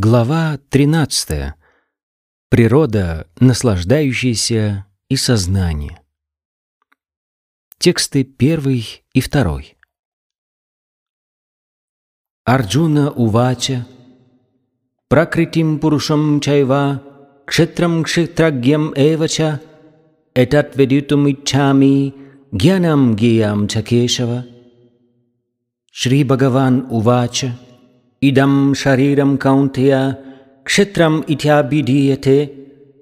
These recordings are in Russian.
Глава 13. Природа, наслаждающаяся и сознание. Тексты 1 и 2. Арджуна Увача Пракритим Пурушам Чайва Кшетрам Кшетрагьям Эвача Этат Ведитум Иччами Гьянам Гиям Чакешава Шри Бхагаван Увача Idam shariram kaunteya kshetram ityabhidiyate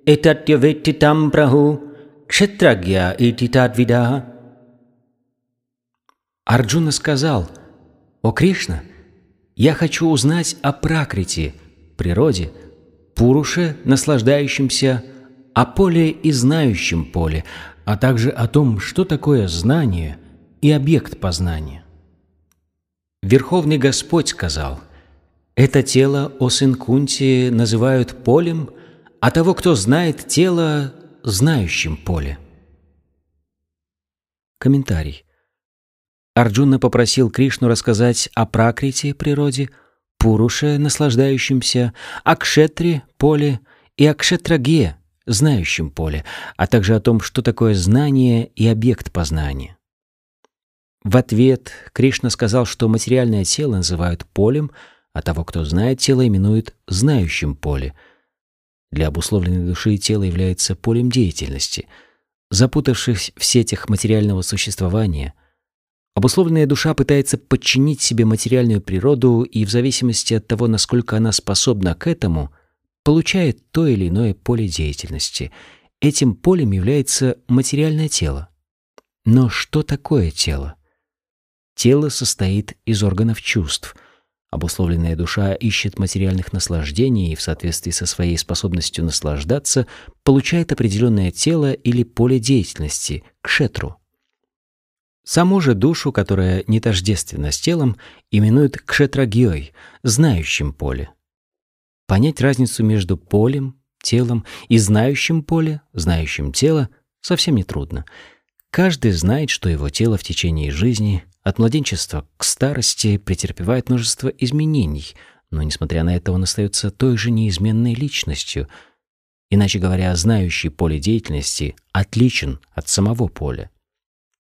etatyavetitam prahu kshetragya ititadvidaha. Арджуна сказал, «О Кришна, я хочу узнать о пракрите, природе, пуруше, наслаждающемся, о поле и знающем поле, а также о том, что такое знание и объект познания». Верховный Господь сказал, это тело, о сын Кунти, называют полем, а того, кто знает тело, знающим поле. Комментарий. Арджуна попросил Кришну рассказать о пракрите природе, Пуруше, наслаждающемся, о кшетре, поле, и о кшетраге, знающем поле, а также о том, что такое знание и объект познания. В ответ Кришна сказал, что материальное тело называют полем — а того, кто знает тело, именуют знающим поле. Для обусловленной души тело является полем деятельности. Запутавшись в сетях материального существования, обусловленная душа пытается подчинить себе материальную природу и в зависимости от того, насколько она способна к этому, получает то или иное поле деятельности. Этим полем является материальное тело. Но что такое тело? Тело состоит из органов чувств — Обусловленная душа ищет материальных наслаждений и в соответствии со своей способностью наслаждаться получает определенное тело или поле деятельности — кшетру. Саму же душу, которая не тождественна с телом, именуют кшетрагьей, знающим поле. Понять разницу между полем, телом и знающим поле, знающим тело, совсем нетрудно. Каждый знает, что его тело в течение жизни от младенчества к старости претерпевает множество изменений, но, несмотря на это, он остается той же неизменной личностью. Иначе говоря, знающий поле деятельности отличен от самого поля.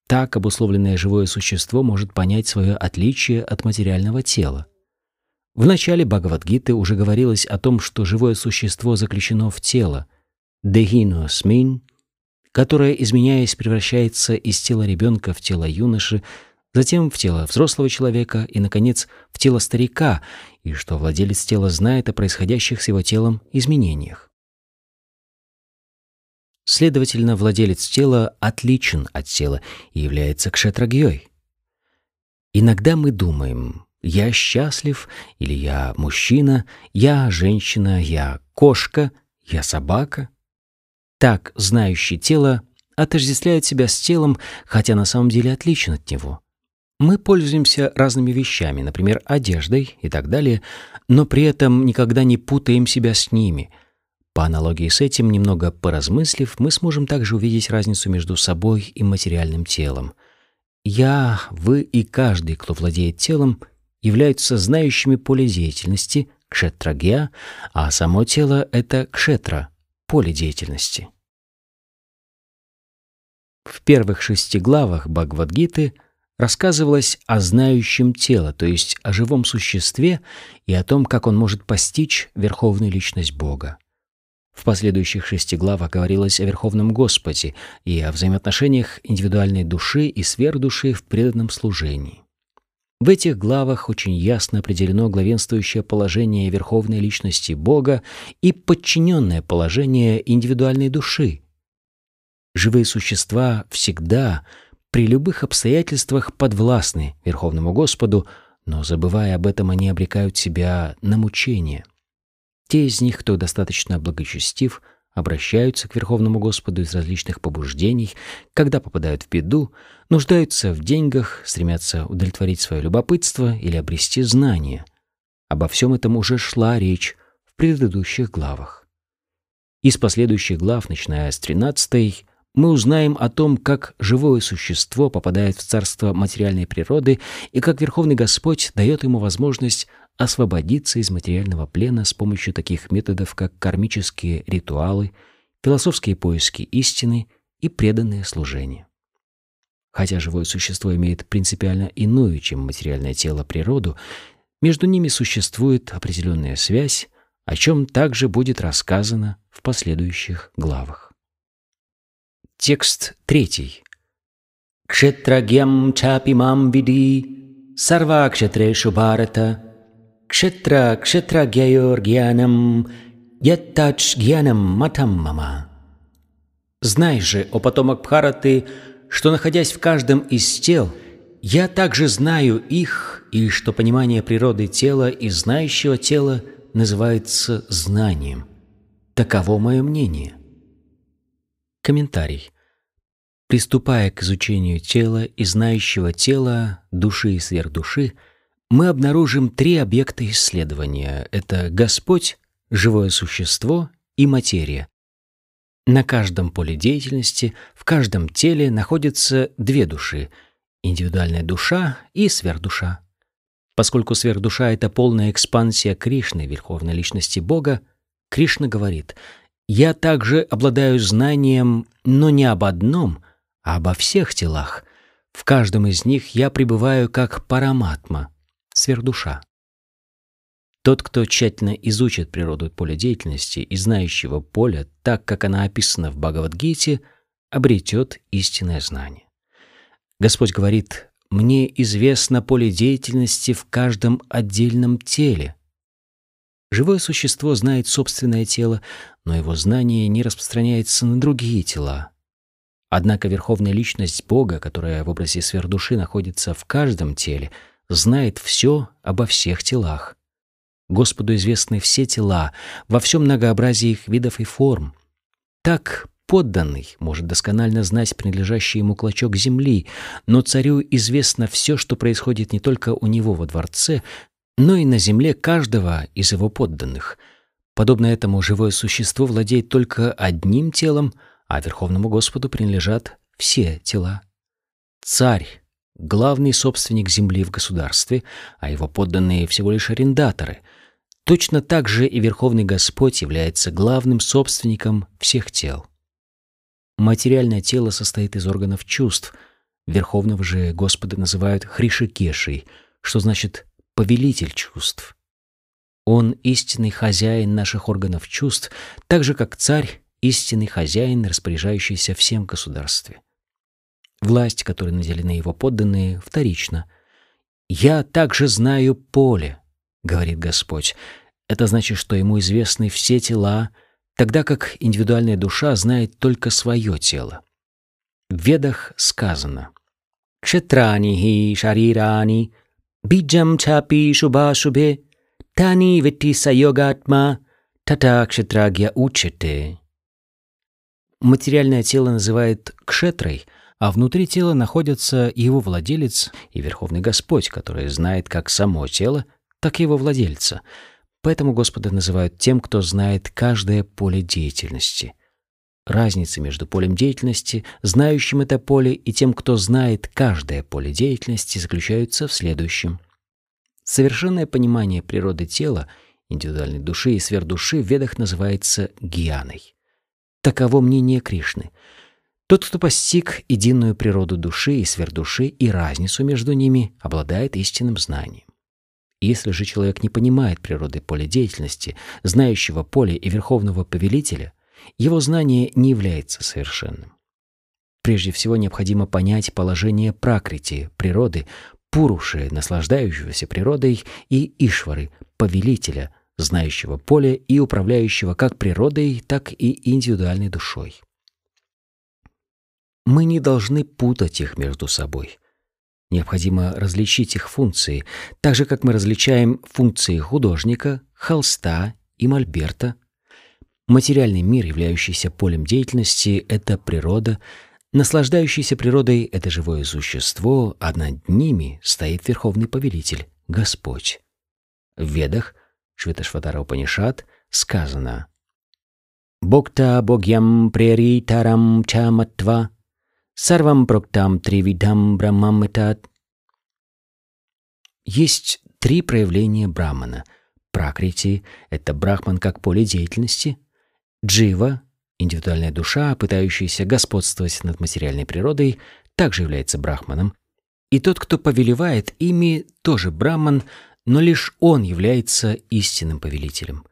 Так обусловленное живое существо может понять свое отличие от материального тела. В начале Бхагавадгиты уже говорилось о том, что живое существо заключено в тело, дехинуасмин, которое, изменяясь, превращается из тела ребенка в тело юноши, затем в тело взрослого человека и, наконец, в тело старика, и что владелец тела знает о происходящих с его телом изменениях. Следовательно, владелец тела отличен от тела и является кшетрагьей. Иногда мы думаем, я счастлив, или я мужчина, я женщина, я кошка, я собака. Так знающий тело отождествляет себя с телом, хотя на самом деле отличен от него. Мы пользуемся разными вещами, например, одеждой и так далее, но при этом никогда не путаем себя с ними. По аналогии с этим, немного поразмыслив, мы сможем также увидеть разницу между собой и материальным телом. Я, вы и каждый, кто владеет телом, являются знающими поле деятельности, кшетрагья, а само тело — это кшетра, поле деятельности. В первых шести главах Бхагавадгиты — рассказывалось о знающем тело, то есть о живом существе и о том, как он может постичь верховную личность Бога. В последующих шести главах говорилось о Верховном Господе и о взаимоотношениях индивидуальной души и сверхдуши в преданном служении. В этих главах очень ясно определено главенствующее положение верховной личности Бога и подчиненное положение индивидуальной души. Живые существа всегда — при любых обстоятельствах подвластны Верховному Господу, но, забывая об этом, они обрекают себя на мучение. Те из них, кто достаточно благочестив, обращаются к Верховному Господу из различных побуждений, когда попадают в беду, нуждаются в деньгах, стремятся удовлетворить свое любопытство или обрести знания. Обо всем этом уже шла речь в предыдущих главах. Из последующих глав, начиная с 13 мы узнаем о том, как живое существо попадает в царство материальной природы и как Верховный Господь дает ему возможность освободиться из материального плена с помощью таких методов, как кармические ритуалы, философские поиски истины и преданное служение. Хотя живое существо имеет принципиально иную, чем материальное тело, природу, между ними существует определенная связь, о чем также будет рассказано в последующих главах. Текст третий. Кшетрагьям чапи мам види, сарва кшетрешу бхарата, кшетра кшетрагьяйор гьянам, яттач гьянам матам мама. Знай же, о потомок Бхараты, что, находясь в каждом из тел, я также знаю их, и что понимание природы тела и знающего тела называется знанием. Таково мое мнение. Комментарий. Приступая к изучению тела и знающего тела, души и сверхдуши, мы обнаружим три объекта исследования. Это Господь, живое существо и материя. На каждом поле деятельности, в каждом теле находятся две души – индивидуальная душа и сверхдуша. Поскольку сверхдуша – это полная экспансия Кришны, Верховной Личности Бога, Кришна говорит «Я также обладаю знанием, но не об одном, а обо всех телах. В каждом из них я пребываю как параматма, сверхдуша». Тот, кто тщательно изучит природу поля деятельности и знающего поля так, как она описана в Бхагавадгите, обретет истинное знание. Господь говорит, «Мне известно поле деятельности в каждом отдельном теле». Живое существо знает собственное тело, но его знание не распространяется на другие тела. Однако Верховная Личность Бога, которая в образе сверхдуши находится в каждом теле, знает все обо всех телах. Господу известны все тела во всем многообразии их видов и форм. Так подданный может досконально знать принадлежащий ему клочок земли, но царю известно все, что происходит не только у него во дворце, но и на земле каждого из его подданных. Подобно этому живое существо владеет только одним телом, а Верховному Господу принадлежат все тела. Царь — главный собственник земли в государстве, а его подданные всего лишь арендаторы — Точно так же и Верховный Господь является главным собственником всех тел. Материальное тело состоит из органов чувств. Верховного же Господа называют Хришикешей, что значит «повелитель чувств». Он истинный хозяин наших органов чувств, так же как царь — истинный хозяин, распоряжающийся всем государстве. Власть, которой наделены его подданные, вторична. «Я также знаю поле», говорит Господь. Это значит, что ему известны все тела, тогда как индивидуальная душа знает только свое тело. В Ведах сказано «Кшетрани хи шарирани, чапи шуба шубе, тани вити сайогатма, тата кшетрагья учете». Материальное тело называют кшетрой, а внутри тела находятся его владелец и Верховный Господь, который знает как само тело, так и его владельца. Поэтому Господа называют тем, кто знает каждое поле деятельности. Разница между полем деятельности, знающим это поле, и тем, кто знает каждое поле деятельности, заключается в следующем. Совершенное понимание природы тела, индивидуальной души и сверхдуши в ведах называется гьяной. Таково мнение Кришны. Тот, кто постиг единую природу души и сверхдуши и разницу между ними, обладает истинным знанием. Если же человек не понимает природы поля деятельности, знающего поля и верховного повелителя, его знание не является совершенным. Прежде всего необходимо понять положение пракрити, природы, пуруши, наслаждающегося природой, и ишвары, повелителя, знающего поле и управляющего как природой, так и индивидуальной душой. Мы не должны путать их между собой – Необходимо различить их функции, так же, как мы различаем функции художника, холста и мольберта. Материальный мир, являющийся полем деятельности, — это природа. Наслаждающийся природой — это живое существо, а над ними стоит Верховный Повелитель, Господь. В Ведах, Швиташватара Упанишат, сказано «Бокта богьям преритарам чаматва» Сарвам проктам тривидам брамамытат. Есть три проявления Брахмана. Пракрити — это Брахман как поле деятельности. Джива — индивидуальная душа, пытающаяся господствовать над материальной природой, также является Брахманом. И тот, кто повелевает ими, тоже Брахман, но лишь он является истинным повелителем.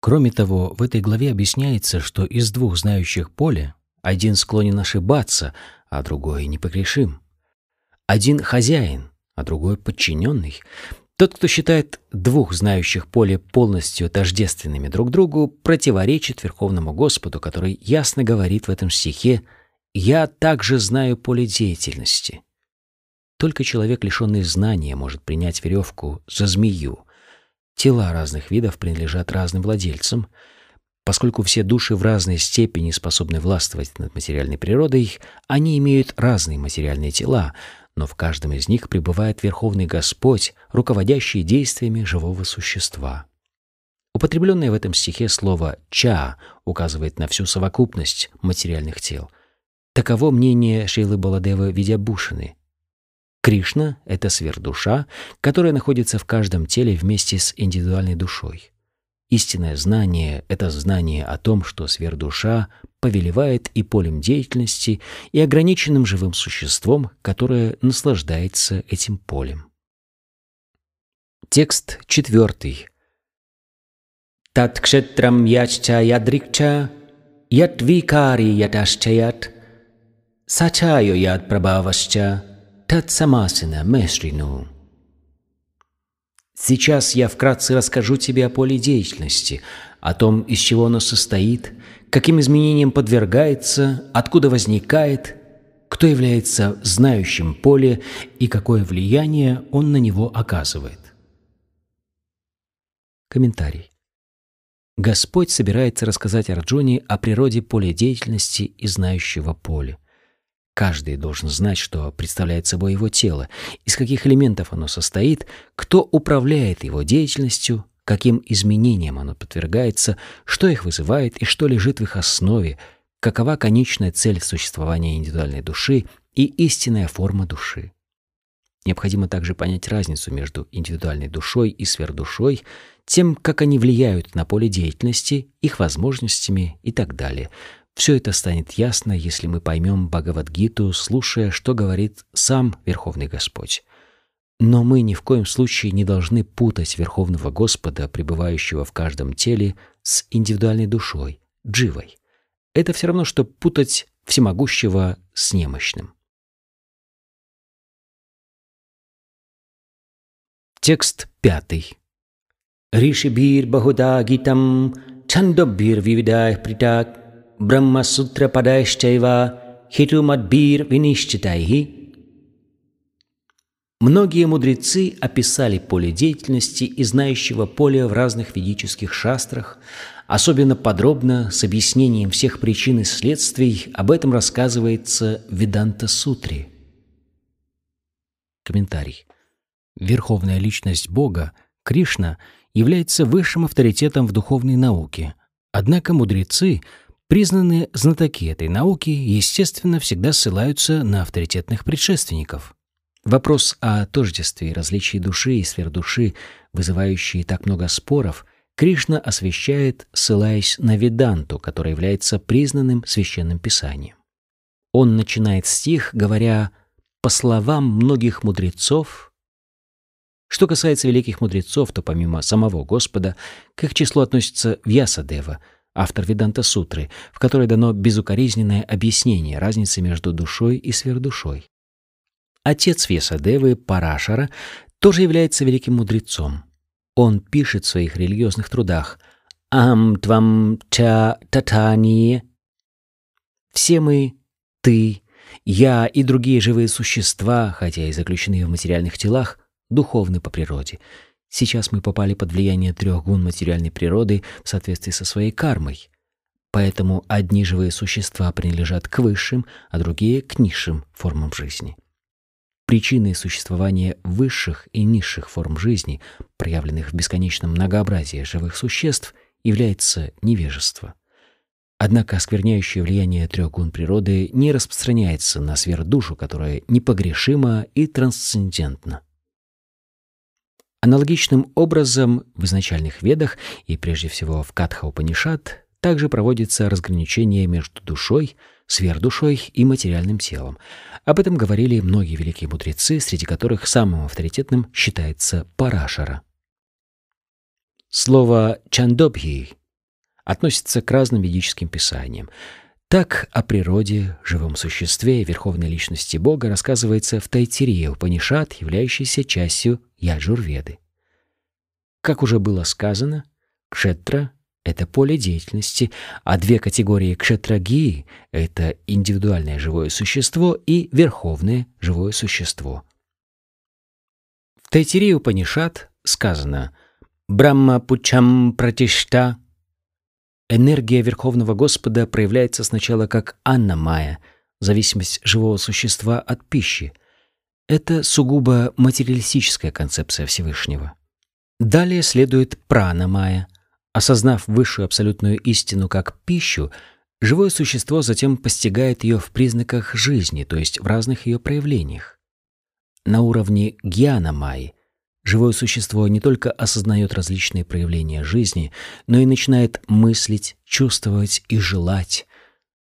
Кроме того, в этой главе объясняется, что из двух знающих поле один склонен ошибаться, а другой непогрешим. Один хозяин, а другой подчиненный. Тот, кто считает двух знающих поле полностью тождественными друг другу, противоречит Верховному Господу, который ясно говорит в этом стихе «Я также знаю поле деятельности». Только человек, лишенный знания, может принять веревку за змею. Тела разных видов принадлежат разным владельцам. Поскольку все души в разной степени способны властвовать над материальной природой, они имеют разные материальные тела, но в каждом из них пребывает Верховный Господь, руководящий действиями живого существа. Употребленное в этом стихе слово «ча» указывает на всю совокупность материальных тел. Таково мнение Шейлы Баладева Видябушины. Кришна — это сверхдуша, которая находится в каждом теле вместе с индивидуальной душой. Истинное знание — это знание о том, что сверхдуша повелевает и полем деятельности, и ограниченным живым существом, которое наслаждается этим полем. Текст четвертый. Таткшетрам ячча ядрикча, ятвикари яташчаят, сачайо яд прабавасча, татсамасина месрину. Сейчас я вкратце расскажу тебе о поле деятельности, о том, из чего оно состоит, каким изменениям подвергается, откуда возникает, кто является знающим поле и какое влияние он на него оказывает. Комментарий. Господь собирается рассказать Арджуне о природе поля деятельности и знающего поля. Каждый должен знать, что представляет собой его тело, из каких элементов оно состоит, кто управляет его деятельностью, каким изменениям оно подвергается, что их вызывает и что лежит в их основе, какова конечная цель существования индивидуальной души и истинная форма души. Необходимо также понять разницу между индивидуальной душой и сверхдушой, тем, как они влияют на поле деятельности, их возможностями и так далее – все это станет ясно, если мы поймем Бхагавадгиту, слушая, что говорит сам Верховный Господь. Но мы ни в коем случае не должны путать Верховного Господа, пребывающего в каждом теле, с индивидуальной душой, дживой. Это все равно, что путать всемогущего с немощным. Текст пятый. Ришибир Бахуда Гитам Чандобир Вивидай Притак Брахмасутра-падайшчайва хитумадбир винищитайхи. Многие мудрецы описали поле деятельности и знающего поля в разных ведических шастрах, особенно подробно, с объяснением всех причин и следствий, об этом рассказывается в Веданта-сутре. Комментарий. Верховная личность Бога, Кришна, является высшим авторитетом в духовной науке. Однако мудрецы – Признанные знатоки этой науки, естественно, всегда ссылаются на авторитетных предшественников. Вопрос о тождестве и различии души и сфер души, вызывающие так много споров, Кришна освещает, ссылаясь на Веданту, которая является признанным священным писанием. Он начинает стих, говоря «по словам многих мудрецов», что касается великих мудрецов, то помимо самого Господа, к их числу относится Вьясадева — автор Веданта Сутры, в которой дано безукоризненное объяснение разницы между душой и сверхдушой. Отец Весадевы, Парашара, тоже является великим мудрецом. Он пишет в своих религиозных трудах «Ам твам ча татани» «Все мы, ты, я и другие живые существа, хотя и заключены в материальных телах, духовны по природе, Сейчас мы попали под влияние трех гун материальной природы в соответствии со своей кармой. Поэтому одни живые существа принадлежат к высшим, а другие — к низшим формам жизни. Причиной существования высших и низших форм жизни, проявленных в бесконечном многообразии живых существ, является невежество. Однако оскверняющее влияние трех гун природы не распространяется на сверхдушу, которая непогрешима и трансцендентна. Аналогичным образом в изначальных ведах и прежде всего в Катха-Упанишат также проводится разграничение между душой, сверхдушой и материальным телом. Об этом говорили многие великие мудрецы, среди которых самым авторитетным считается Парашара. Слово «чандобхи» относится к разным ведическим писаниям. Так о природе, живом существе и верховной личности Бога рассказывается в Тайтирие Упанишат, являющейся частью Яджурведы. Как уже было сказано, кшетра — это поле деятельности, а две категории кшетрагии — это индивидуальное живое существо и верховное живое существо. В Тайтирие Упанишат сказано «Брахма пучам пратишта» Энергия Верховного Господа проявляется сначала как Анна Майя, зависимость живого существа от пищи. Это сугубо материалистическая концепция Всевышнего. Далее следует Прана Майя. Осознав высшую абсолютную истину как пищу, живое существо затем постигает ее в признаках жизни, то есть в разных ее проявлениях. На уровне Гьяна Майи Живое существо не только осознает различные проявления жизни, но и начинает мыслить, чувствовать и желать.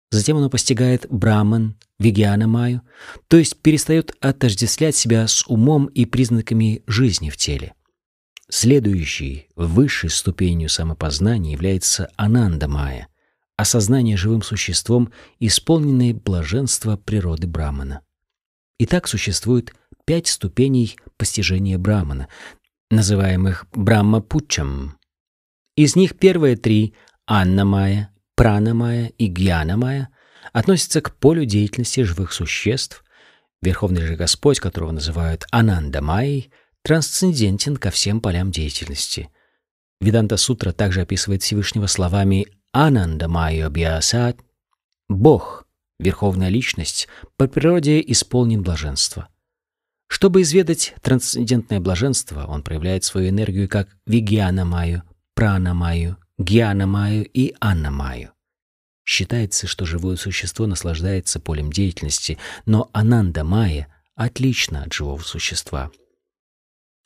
Затем оно постигает Браман, Вигьяна Маю, то есть перестает отождествлять себя с умом и признаками жизни в теле. Следующей, высшей ступенью самопознания является Ананда Майя, осознание живым существом, исполненное блаженства природы Брамана. И так существует пять ступеней постижения Брамана, называемых Брахма-путчам. Из них первые три — Анна-майя, Прана-майя и Гьяна-майя — относятся к полю деятельности живых существ. Верховный же Господь, которого называют Ананда-майей, трансцендентен ко всем полям деятельности. Веданта-сутра также описывает Всевышнего словами «Ананда-майя Абьясат» — «Бог», Верховная Личность, по природе исполнен блаженства. Чтобы изведать трансцендентное блаженство, он проявляет свою энергию как Вигьяна-майю, Прана-майю, Гьяна-майю и Анна-майю. Считается, что живое существо наслаждается полем деятельности, но Ананда-майя отлично от живого существа.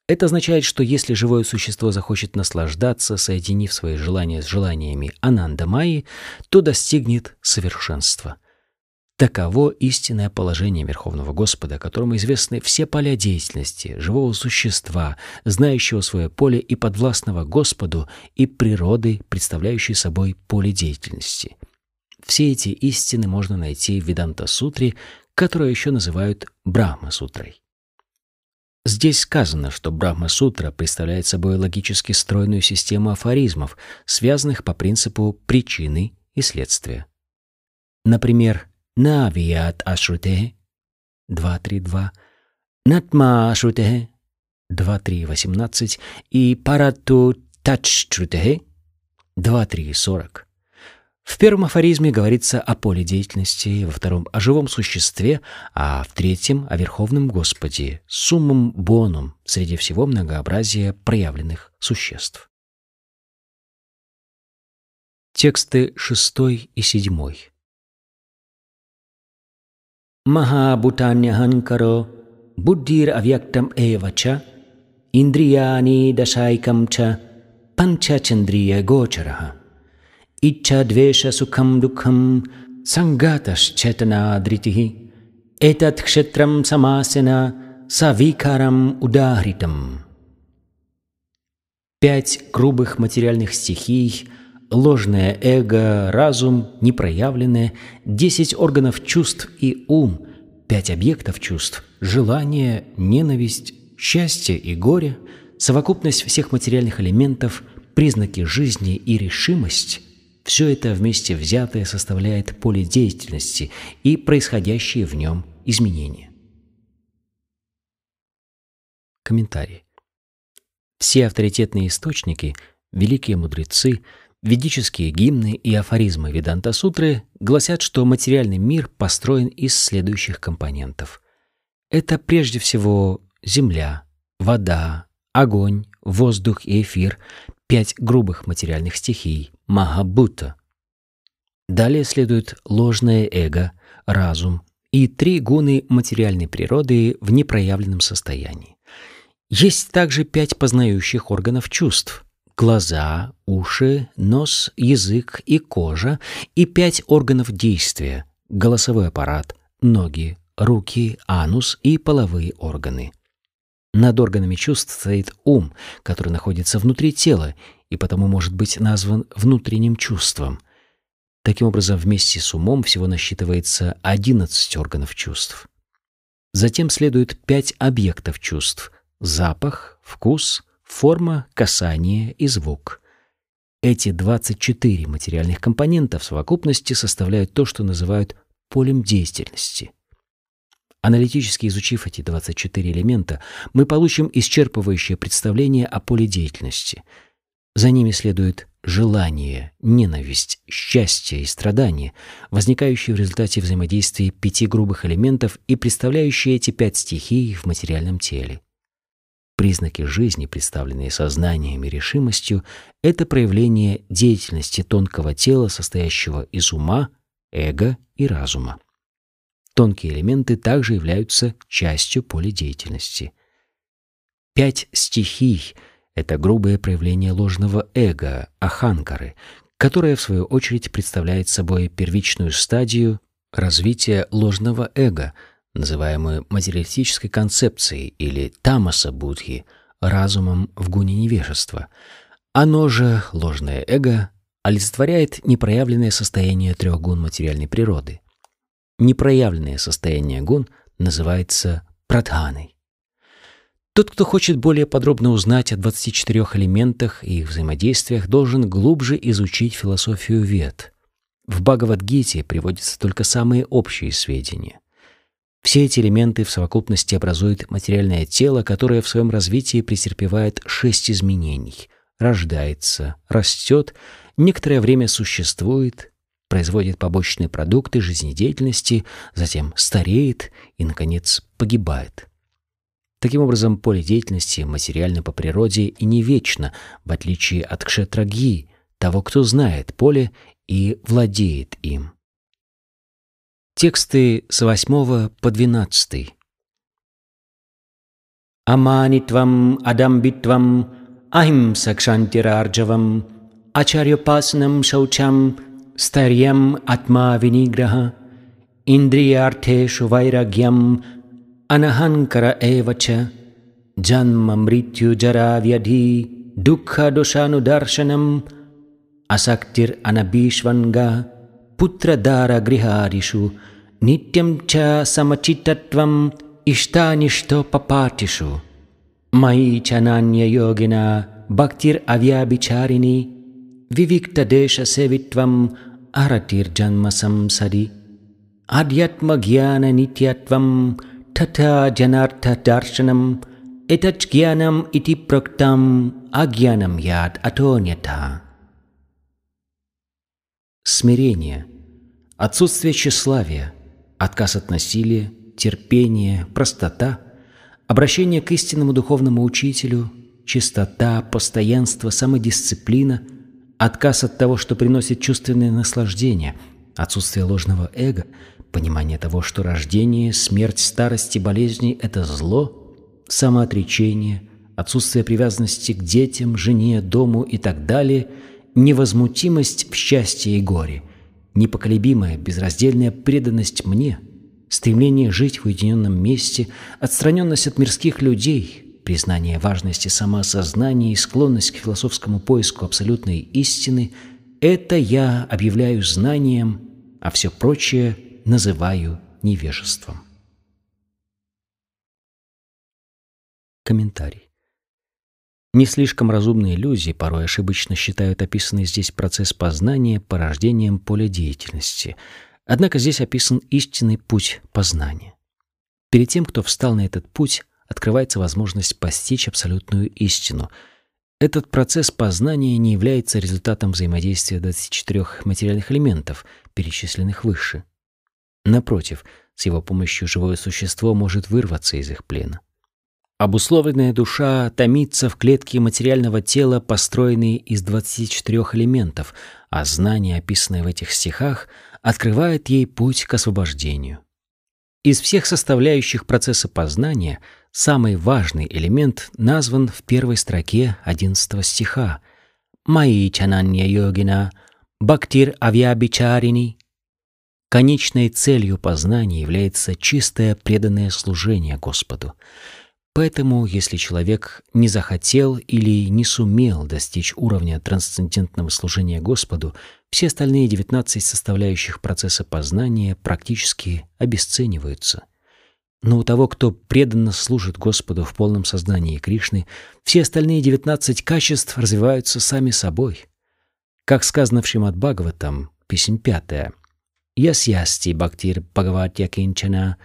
Это означает, что если живое существо захочет наслаждаться, соединив свои желания с желаниями Ананда-майи, то достигнет совершенства. Таково истинное положение Верховного Господа, которому известны все поля деятельности живого существа, знающего свое поле и подвластного Господу, и природы, представляющей собой поле деятельности. Все эти истины можно найти в Веданта-сутре, которую еще называют Брахма-сутрой. Здесь сказано, что Брахма-сутра представляет собой логически стройную систему афоризмов, связанных по принципу причины и следствия. Например, Навият Ашрутехе 2.3.2, Натма Ашрутехе 2.3.18 и Парату Тачтрутехе 2.3.40. В первом афоризме говорится о поле деятельности, во втором — о живом существе, а в третьем — о Верховном Господе, суммум бонум среди всего многообразия проявленных существ. Тексты шестой и седьмой. महाभूतान्यहङ्करो बुद्धिरव्यक्तम् एव च इन्द्रियाणि दशैकं च पञ्चचन्द्रियगोचरः इच्छद्वेषसुखं दुःखं सङ्गातश्चेतनाधृतिः एतत् क्षेत्रं समासेन савикарам ударитам. Пять грубых материальных стихий ложное эго, разум, непроявленное, десять органов чувств и ум, пять объектов чувств, желание, ненависть, счастье и горе, совокупность всех материальных элементов, признаки жизни и решимость – все это вместе взятое составляет поле деятельности и происходящие в нем изменения. Комментарий. Все авторитетные источники, великие мудрецы – Ведические гимны и афоризмы Веданта-сутры гласят, что материальный мир построен из следующих компонентов. Это прежде всего земля, вода, огонь, воздух и эфир, пять грубых материальных стихий, махабута. Далее следует ложное эго, разум и три гуны материальной природы в непроявленном состоянии. Есть также пять познающих органов чувств – глаза, уши, нос, язык и кожа, и пять органов действия – голосовой аппарат, ноги, руки, анус и половые органы. Над органами чувств стоит ум, который находится внутри тела и потому может быть назван внутренним чувством. Таким образом, вместе с умом всего насчитывается 11 органов чувств. Затем следует пять объектов чувств – запах, вкус, форма, касание и звук. Эти 24 материальных компонента в совокупности составляют то, что называют полем деятельности – Аналитически изучив эти 24 элемента, мы получим исчерпывающее представление о поле деятельности. За ними следует желание, ненависть, счастье и страдание, возникающие в результате взаимодействия пяти грубых элементов и представляющие эти пять стихий в материальном теле. Признаки жизни, представленные сознанием и решимостью, это проявление деятельности тонкого тела, состоящего из ума, эго и разума. Тонкие элементы также являются частью поля деятельности. Пять стихий — это грубое проявление ложного эго, аханкары, которое, в свою очередь, представляет собой первичную стадию развития ложного эго, называемую материалистической концепцией или тамаса будхи, разумом в гуне невежества. Оно же, ложное эго, олицетворяет непроявленное состояние трех гун материальной природы. Непроявленное состояние гун называется прадханой. Тот, кто хочет более подробно узнать о 24 элементах и их взаимодействиях, должен глубже изучить философию вед. В Бхагавадгите приводятся только самые общие сведения. Все эти элементы в совокупности образуют материальное тело, которое в своем развитии претерпевает шесть изменений. Рождается, растет, некоторое время существует, производит побочные продукты жизнедеятельности, затем стареет и, наконец, погибает. Таким образом, поле деятельности материально по природе и не вечно, в отличие от кшетраги, того, кто знает поле и владеет им. Тексты с 8 по 12. Аманитвам адамбитвам ахим сакшантирарджавам ачарьопаснам шаучам старьям атма виниграха индрияртешу вайрагьям анаханкара эвача джанма мритью джара вьядхи дукха душану даршанам асактир анабишванга पुत्रधारगृहारिषु नित्यं च समचितत्वम् इष्टानिष्टोपपाटिषु मयि च नान्ययोगिना भक्तिरव्याभिचारिणि विविक्तदेशसेवित्वम् अरतिर्जन्म संसदि आध्यात्मज्ञाननित्यत्वं तथा जनार्थदर्शनम् एतज्ज्ञानम् इति प्रोक्तम् अज्ञानं यात् अतोऽन्यथा। Смирение, отсутствие тщеславия, отказ от насилия, терпение, простота, обращение к истинному духовному учителю, чистота, постоянство, самодисциплина — отказ от того, что приносит чувственное наслаждение, отсутствие ложного эго, понимание того, что рождение, смерть, старость и болезни – это зло, самоотречение, отсутствие привязанности к детям, жене, дому и так далее, невозмутимость в счастье и горе, непоколебимая безраздельная преданность мне, стремление жить в уединенном месте, отстраненность от мирских людей – признание важности самоосознания и склонность к философскому поиску абсолютной истины – это я объявляю знанием, а все прочее называю невежеством. Комментарий. Не слишком разумные иллюзии порой ошибочно считают описанный здесь процесс познания порождением поля деятельности. Однако здесь описан истинный путь познания. Перед тем, кто встал на этот путь, открывается возможность постичь абсолютную истину. Этот процесс познания не является результатом взаимодействия 24 материальных элементов, перечисленных выше. Напротив, с его помощью живое существо может вырваться из их плена. Обусловленная душа томится в клетке материального тела, построенной из 24 элементов, а знание, описанное в этих стихах, открывает ей путь к освобождению. Из всех составляющих процесса познания самый важный элемент назван в первой строке 11 стиха «Маи чананья йогина, бхактир авьябичарини». Конечной целью познания является чистое преданное служение Господу. Поэтому, если человек не захотел или не сумел достичь уровня трансцендентного служения Господу, все остальные 19 составляющих процесса познания практически обесцениваются – но у того, кто преданно служит Господу в полном сознании Кришны, все остальные 19 качеств развиваются сами собой. Как сказано в Шримад Бхагаватам, песня пятая. «Ясьясти бхактир бхагаватья кинчана,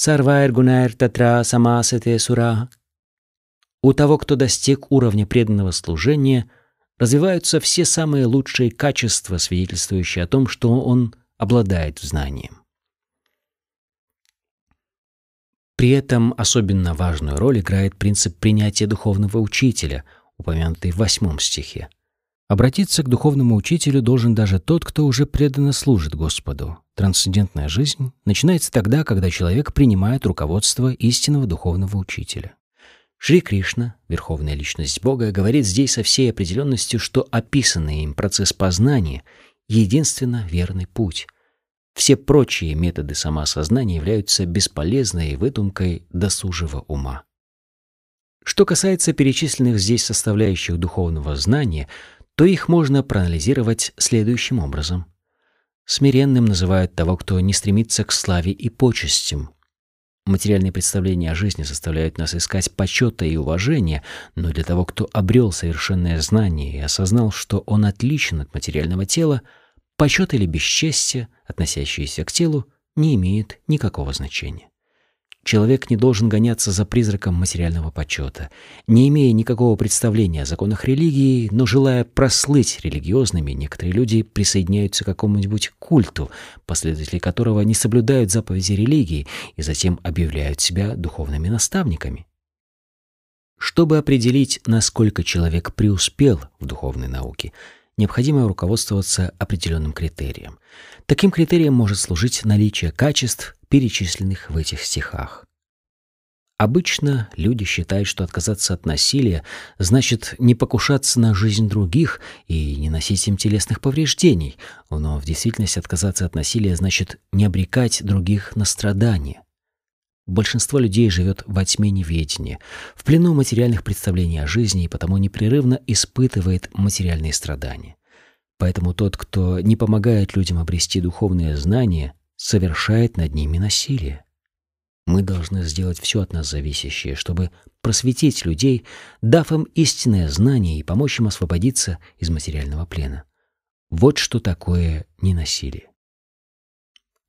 сарвайр гунайр татра самасате сура». У того, кто достиг уровня преданного служения, развиваются все самые лучшие качества, свидетельствующие о том, что он обладает знанием. При этом особенно важную роль играет принцип принятия духовного учителя, упомянутый в восьмом стихе. Обратиться к духовному учителю должен даже тот, кто уже преданно служит Господу. Трансцендентная жизнь начинается тогда, когда человек принимает руководство истинного духовного учителя. Шри Кришна, Верховная Личность Бога, говорит здесь со всей определенностью, что описанный им процесс познания — единственно верный путь — все прочие методы самоосознания являются бесполезной выдумкой досужего ума. Что касается перечисленных здесь составляющих духовного знания, то их можно проанализировать следующим образом. Смиренным называют того, кто не стремится к славе и почестям. Материальные представления о жизни заставляют нас искать почета и уважения, но для того, кто обрел совершенное знание и осознал, что он отличен от материального тела – Почет или бесчестие, относящиеся к телу, не имеют никакого значения. Человек не должен гоняться за призраком материального почета, не имея никакого представления о законах религии, но желая прослыть религиозными, некоторые люди присоединяются к какому-нибудь культу, последователи которого не соблюдают заповеди религии и затем объявляют себя духовными наставниками. Чтобы определить, насколько человек преуспел в духовной науке – необходимо руководствоваться определенным критерием. Таким критерием может служить наличие качеств, перечисленных в этих стихах. Обычно люди считают, что отказаться от насилия значит не покушаться на жизнь других и не носить им телесных повреждений, но в действительности отказаться от насилия значит не обрекать других на страдания. Большинство людей живет во тьме неведения, в плену материальных представлений о жизни и потому непрерывно испытывает материальные страдания. Поэтому тот, кто не помогает людям обрести духовные знания, совершает над ними насилие. Мы должны сделать все от нас зависящее, чтобы просветить людей, дав им истинное знание и помочь им освободиться из материального плена. Вот что такое ненасилие.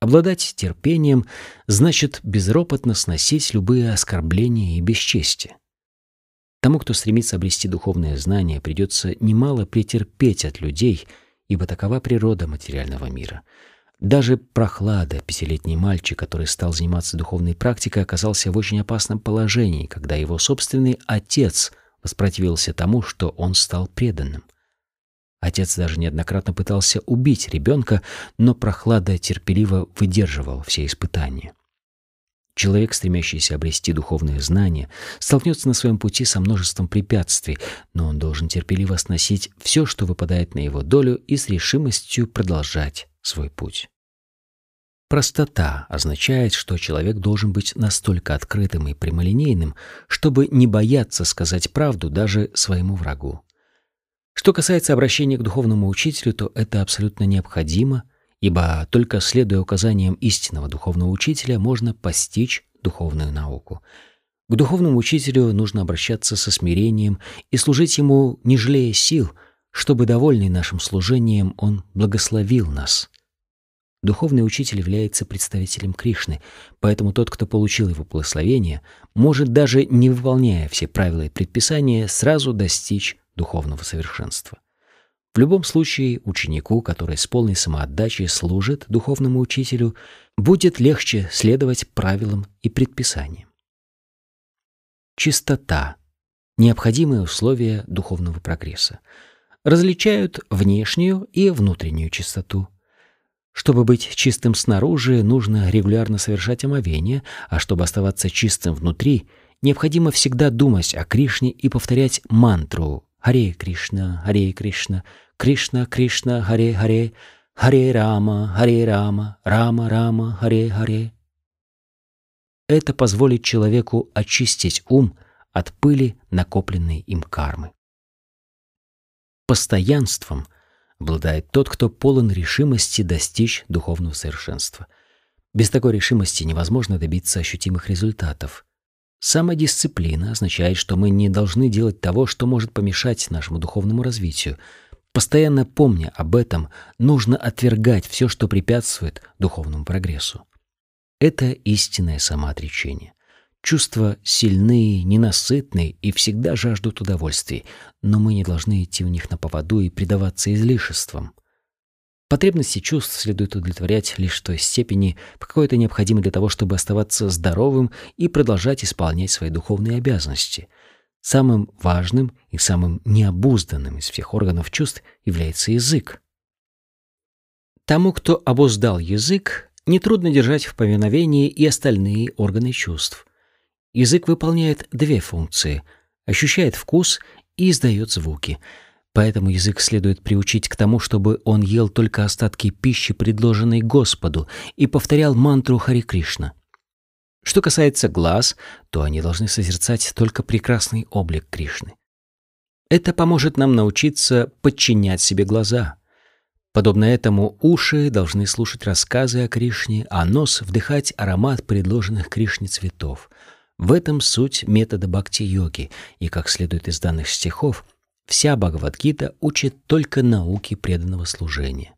Обладать терпением значит безропотно сносить любые оскорбления и бесчестие. Тому, кто стремится обрести духовное знание, придется немало претерпеть от людей, ибо такова природа материального мира. Даже прохлада, пятилетний мальчик, который стал заниматься духовной практикой, оказался в очень опасном положении, когда его собственный отец воспротивился тому, что он стал преданным. Отец даже неоднократно пытался убить ребенка, но прохлада терпеливо выдерживал все испытания. Человек, стремящийся обрести духовные знания, столкнется на своем пути со множеством препятствий, но он должен терпеливо сносить все, что выпадает на его долю, и с решимостью продолжать свой путь. Простота означает, что человек должен быть настолько открытым и прямолинейным, чтобы не бояться сказать правду даже своему врагу. Что касается обращения к духовному учителю, то это абсолютно необходимо, ибо только следуя указаниям истинного духовного учителя можно постичь духовную науку. К духовному учителю нужно обращаться со смирением и служить ему, не жалея сил, чтобы, довольный нашим служением, он благословил нас. Духовный учитель является представителем Кришны, поэтому тот, кто получил его благословение, может даже не выполняя все правила и предписания, сразу достичь духовного совершенства. В любом случае, ученику, который с полной самоотдачей служит духовному учителю, будет легче следовать правилам и предписаниям. Чистота – необходимое условие духовного прогресса. Различают внешнюю и внутреннюю чистоту. Чтобы быть чистым снаружи, нужно регулярно совершать омовение, а чтобы оставаться чистым внутри – Необходимо всегда думать о Кришне и повторять мантру «Харе Кришна, Харе Кришна, Кришна Кришна, Харе Харе, Харе Рама, Харе Рама, Рама Рама, Харе Харе». Это позволит человеку очистить ум от пыли, накопленной им кармы. Постоянством обладает тот, кто полон решимости достичь духовного совершенства. Без такой решимости невозможно добиться ощутимых результатов. Самодисциплина означает, что мы не должны делать того, что может помешать нашему духовному развитию. Постоянно помня об этом, нужно отвергать все, что препятствует духовному прогрессу. Это истинное самоотречение. Чувства сильные, ненасытные и всегда жаждут удовольствий, но мы не должны идти у них на поводу и предаваться излишествам. Потребности чувств следует удовлетворять лишь в той степени, по какой это необходимо для того, чтобы оставаться здоровым и продолжать исполнять свои духовные обязанности. Самым важным и самым необузданным из всех органов чувств является язык. Тому, кто обуздал язык, нетрудно держать в повиновении и остальные органы чувств. Язык выполняет две функции — ощущает вкус и издает звуки. Поэтому язык следует приучить к тому, чтобы он ел только остатки пищи, предложенной Господу, и повторял мантру Хари Кришна. Что касается глаз, то они должны созерцать только прекрасный облик Кришны. Это поможет нам научиться подчинять себе глаза. Подобно этому уши должны слушать рассказы о Кришне, а нос — вдыхать аромат предложенных Кришне цветов — в этом суть метода бхакти-йоги, и, как следует из данных стихов, вся Бхагавадгита учит только науке преданного служения.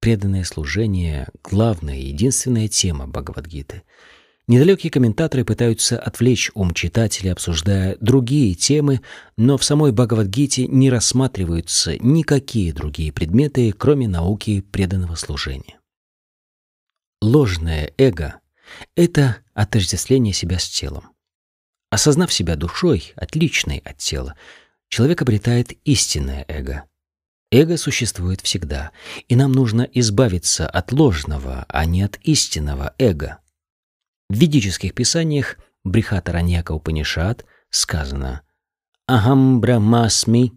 Преданное служение — главная и единственная тема Бхагавадгиты. Недалекие комментаторы пытаются отвлечь ум читателя, обсуждая другие темы, но в самой Бхагавадгите не рассматриваются никакие другие предметы, кроме науки преданного служения. Ложное эго — это отождествление себя с телом. Осознав себя душой, отличной от тела, человек обретает истинное эго. Эго существует всегда, и нам нужно избавиться от ложного, а не от истинного эго. В ведических писаниях Брихатараньяка Упанишат сказано «Ахам Брахмасми»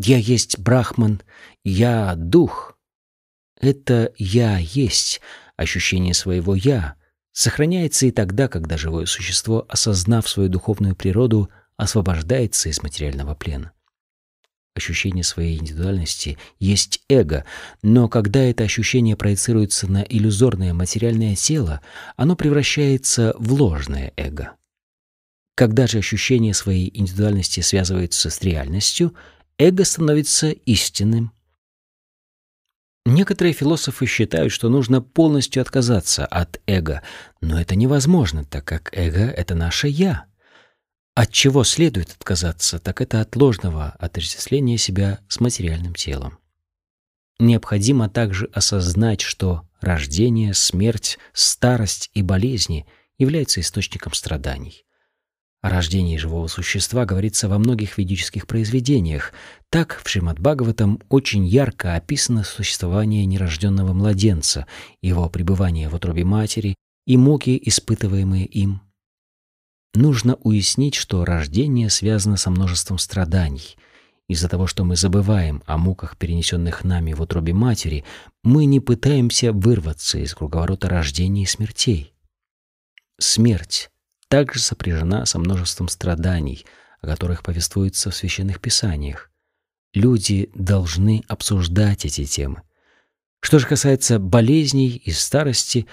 «Я есть Брахман, я Дух». Это «я есть» ощущение своего «я», сохраняется и тогда, когда живое существо, осознав свою духовную природу, освобождается из материального плена. Ощущение своей индивидуальности есть эго, но когда это ощущение проецируется на иллюзорное материальное тело, оно превращается в ложное эго. Когда же ощущение своей индивидуальности связывается с реальностью, эго становится истинным Некоторые философы считают, что нужно полностью отказаться от эго, но это невозможно, так как эго — это наше «я». От чего следует отказаться, так это от ложного отождествления себя с материальным телом. Необходимо также осознать, что рождение, смерть, старость и болезни являются источником страданий. О рождении живого существа говорится во многих ведических произведениях. Так в Шримад Бхагаватам очень ярко описано существование нерожденного младенца, его пребывание в утробе матери и муки, испытываемые им. Нужно уяснить, что рождение связано со множеством страданий. Из-за того, что мы забываем о муках, перенесенных нами в утробе матери, мы не пытаемся вырваться из круговорота рождения и смертей. Смерть также сопряжена со множеством страданий, о которых повествуется в священных писаниях. Люди должны обсуждать эти темы. Что же касается болезней и старости,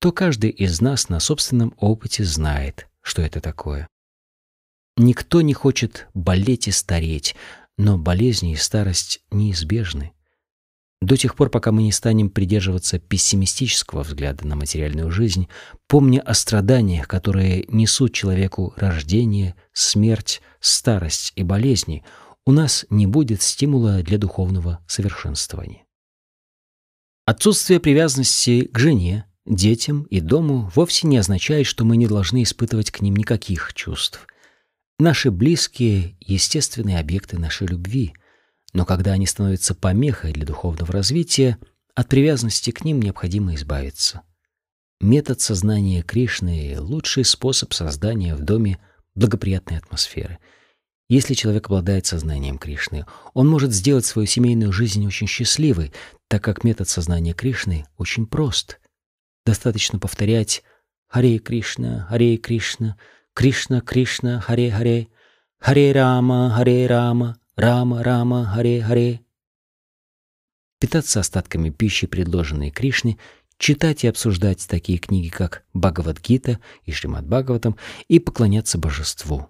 то каждый из нас на собственном опыте знает, что это такое. Никто не хочет болеть и стареть, но болезни и старость неизбежны. До тех пор, пока мы не станем придерживаться пессимистического взгляда на материальную жизнь, помня о страданиях, которые несут человеку рождение, смерть, старость и болезни, у нас не будет стимула для духовного совершенствования. Отсутствие привязанности к жене, детям и дому вовсе не означает, что мы не должны испытывать к ним никаких чувств. Наши близкие — естественные объекты нашей любви — но когда они становятся помехой для духовного развития, от привязанности к ним необходимо избавиться. Метод сознания Кришны — лучший способ создания в доме благоприятной атмосферы. Если человек обладает сознанием Кришны, он может сделать свою семейную жизнь очень счастливой, так как метод сознания Кришны очень прост. Достаточно повторять «Харе Кришна, Харе Кришна», «Кришна, Кришна, Харе Харе», «Харе Рама, Харе Рама», «Рама, Рама, Харе Харе». Питаться остатками пищи, предложенной Кришне, читать и обсуждать такие книги, как Бхагавадгита и Шримад Бхагаватам, и поклоняться божеству.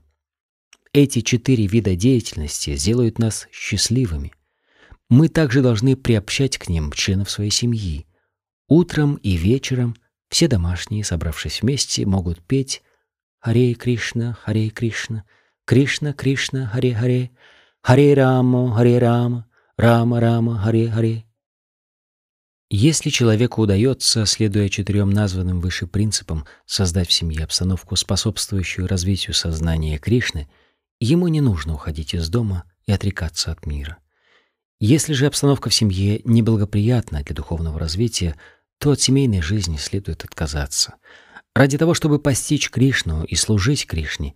Эти четыре вида деятельности сделают нас счастливыми. Мы также должны приобщать к ним членов своей семьи. Утром и вечером все домашние, собравшись вместе, могут петь «Харе Кришна, Харе Кришна, Кришна, Кришна, Харе Харе, Харе Рама, Харе Рама, Рама, Рама, Харе Харе». Если человеку удается, следуя четырем названным выше принципам, создать в семье обстановку, способствующую развитию сознания Кришны, ему не нужно уходить из дома и отрекаться от мира. Если же обстановка в семье неблагоприятна для духовного развития, то от семейной жизни следует отказаться. Ради того, чтобы постичь Кришну и служить Кришне,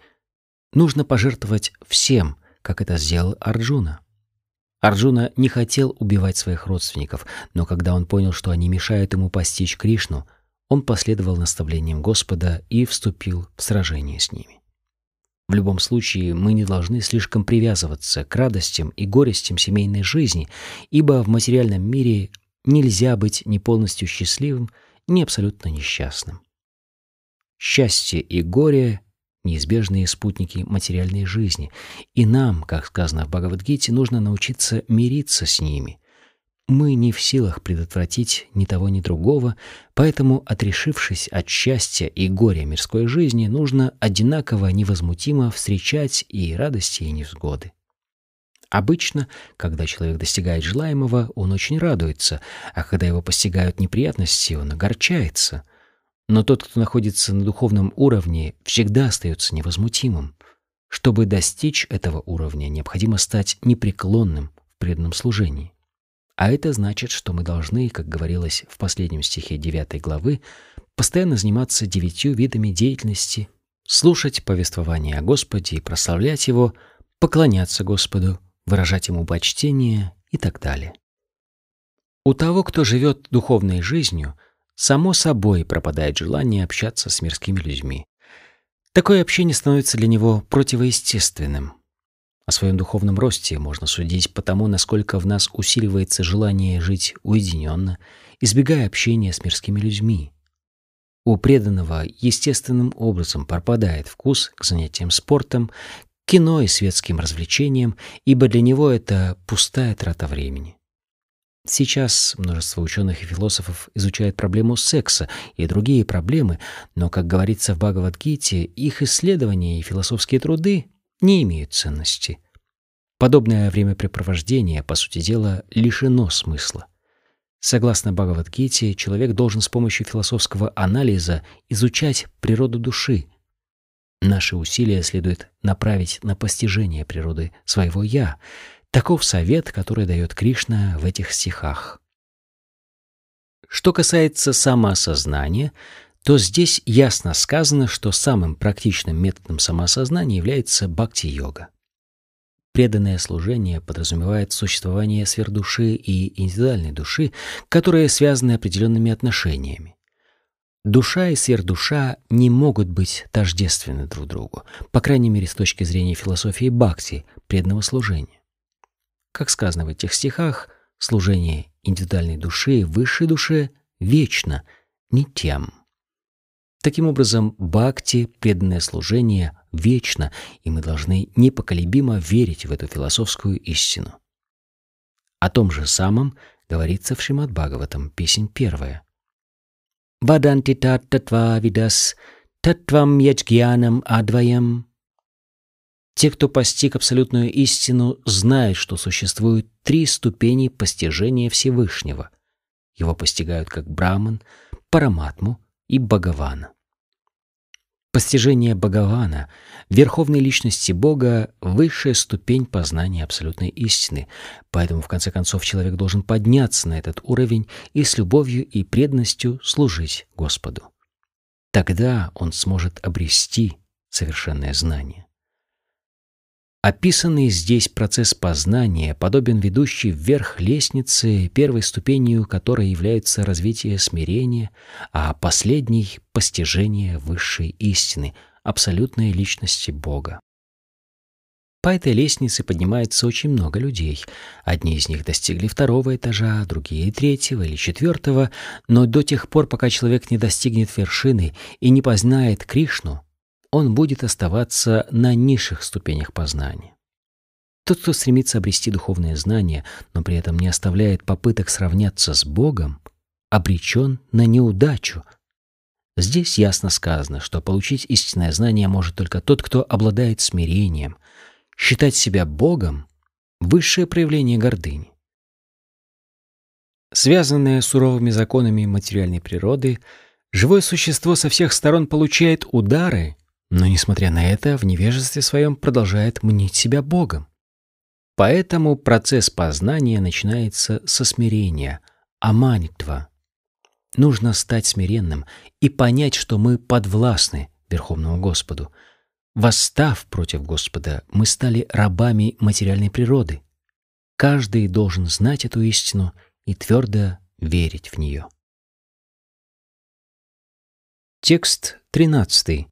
нужно пожертвовать всем, как это сделал Арджуна. Арджуна не хотел убивать своих родственников, но когда он понял, что они мешают ему постичь Кришну, он последовал наставлениям Господа и вступил в сражение с ними. В любом случае, мы не должны слишком привязываться к радостям и горестям семейной жизни, ибо в материальном мире нельзя быть ни полностью счастливым, ни абсолютно несчастным. Счастье и горе неизбежные спутники материальной жизни, и нам, как сказано в Бхагавадгите, нужно научиться мириться с ними. Мы не в силах предотвратить ни того, ни другого, поэтому, отрешившись от счастья и горя мирской жизни, нужно одинаково невозмутимо встречать и радости, и невзгоды. Обычно, когда человек достигает желаемого, он очень радуется, а когда его постигают неприятности, он огорчается. Но тот, кто находится на духовном уровне, всегда остается невозмутимым. Чтобы достичь этого уровня, необходимо стать непреклонным в преданном служении. А это значит, что мы должны, как говорилось в последнем стихе 9 главы, постоянно заниматься девятью видами деятельности, слушать повествование о Господе и прославлять Его, поклоняться Господу, выражать Ему почтение и так далее. У того, кто живет духовной жизнью – Само собой пропадает желание общаться с мирскими людьми. Такое общение становится для него противоестественным. О своем духовном росте можно судить по тому, насколько в нас усиливается желание жить уединенно, избегая общения с мирскими людьми. У преданного естественным образом пропадает вкус к занятиям спортом, кино и светским развлечениям, ибо для него это пустая трата времени. Сейчас множество ученых и философов изучают проблему секса и другие проблемы, но, как говорится в Бхагавадгите, их исследования и философские труды не имеют ценности. Подобное времяпрепровождение, по сути дела, лишено смысла. Согласно Бхагавадгите, человек должен с помощью философского анализа изучать природу души. Наши усилия следует направить на постижение природы своего «я», Таков совет, который дает Кришна в этих стихах. Что касается самоосознания, то здесь ясно сказано, что самым практичным методом самоосознания является бхакти-йога. Преданное служение подразумевает существование сверхдуши и индивидуальной души, которые связаны определенными отношениями. Душа и сверхдуша не могут быть тождественны друг другу, по крайней мере с точки зрения философии бхакти, преданного служения. Как сказано в этих стихах, служение индивидуальной души высшей душе вечно, не тем. Таким образом, бхакти, преданное служение, вечно, и мы должны непоколебимо верить в эту философскую истину. О том же самом говорится в Шримад Бхагаватам, песень первая. «Ваданти тат татва видас, татвам яджгьянам адваям». Те, кто постиг абсолютную истину, знают, что существуют три ступени постижения Всевышнего. Его постигают как Браман, Параматму и Бхагавана. Постижение Бхагавана, верховной личности Бога, высшая ступень познания абсолютной истины, поэтому в конце концов человек должен подняться на этот уровень и с любовью и преданностью служить Господу. Тогда он сможет обрести совершенное знание. Описанный здесь процесс познания подобен ведущей вверх лестницы, первой ступенью которой является развитие смирения, а последней — постижение высшей истины, абсолютной личности Бога. По этой лестнице поднимается очень много людей. Одни из них достигли второго этажа, другие — третьего или четвертого, но до тех пор, пока человек не достигнет вершины и не познает Кришну, он будет оставаться на низших ступенях познания. Тот, кто стремится обрести духовное знание, но при этом не оставляет попыток сравняться с Богом, обречен на неудачу. Здесь ясно сказано, что получить истинное знание может только тот, кто обладает смирением — Считать себя Богом — высшее проявление гордыни. Связанное суровыми законами материальной природы, живое существо со всех сторон получает удары, но, несмотря на это, в невежестве своем продолжает мнить себя Богом. Поэтому процесс познания начинается со смирения, аманитва. Нужно стать смиренным и понять, что мы подвластны Верховному Господу — Восстав против Господа, мы стали рабами материальной природы. Каждый должен знать эту истину и твердо верить в нее. Текст 13.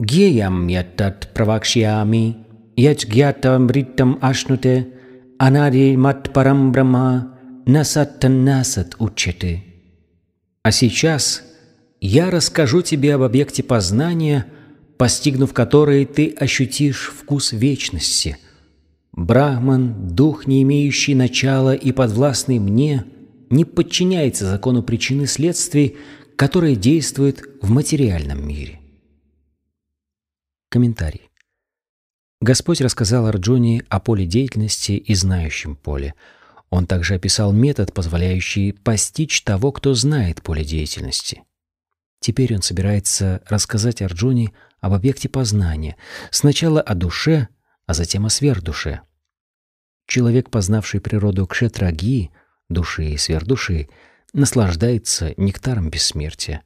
Геям ятат правакшиями, яч гьятам риттам ашнуте, анари мат парам брама, насат учете. А сейчас я расскажу тебе об объекте познания — постигнув которые ты ощутишь вкус вечности. Брахман, дух, не имеющий начала и подвластный мне, не подчиняется закону причины следствий, которые действуют в материальном мире. Комментарий. Господь рассказал Арджуне о поле деятельности и знающем поле. Он также описал метод, позволяющий постичь того, кто знает поле деятельности. Теперь он собирается рассказать Арджуне об объекте познания, сначала о душе, а затем о сверхдуше. Человек, познавший природу кшетраги, души и сверхдуши, наслаждается нектаром бессмертия.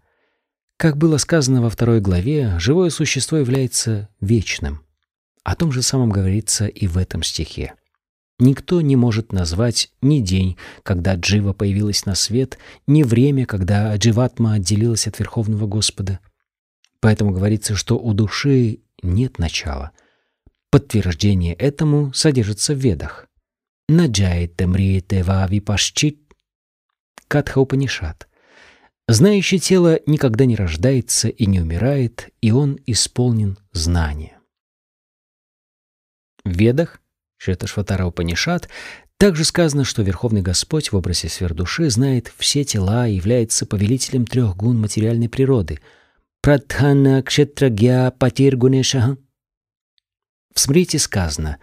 Как было сказано во второй главе, живое существо является вечным. О том же самом говорится и в этом стихе. Никто не может назвать ни день, когда Джива появилась на свет, ни время, когда Дживатма отделилась от Верховного Господа. Поэтому говорится, что у души нет начала. Подтверждение этому содержится в Ведах. Наджаете мриете вави пашчит Катха Упанишат. Знающее тело никогда не рождается и не умирает, и он исполнен знания. В Ведах, Шеташватара Упанишат, также сказано, что Верховный Господь в образе сверхдуши знает все тела и является повелителем трех гун материальной природы — Прадхана Кшетрагья Патир Гунешаха. В смрите сказано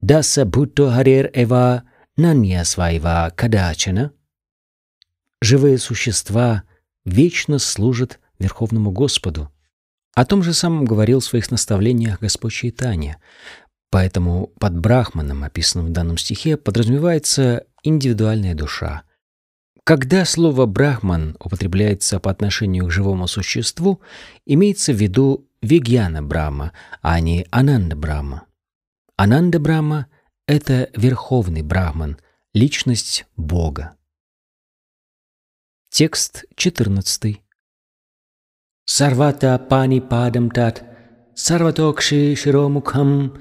«Даса Бхутто Харер Эва Нанья Свайва Кадачана». Живые существа вечно служат Верховному Господу. О том же самом говорил в своих наставлениях Господь Чайтанья. Поэтому под Брахманом, описанным в данном стихе, подразумевается индивидуальная душа — когда слово «брахман» употребляется по отношению к живому существу, имеется в виду Вигьяна Брахма, а не Ананда Брахма. Ананда Брахма — это верховный Брахман, личность Бога. Текст 14. Сарвата пани падам тат, сарватокши широмукхам,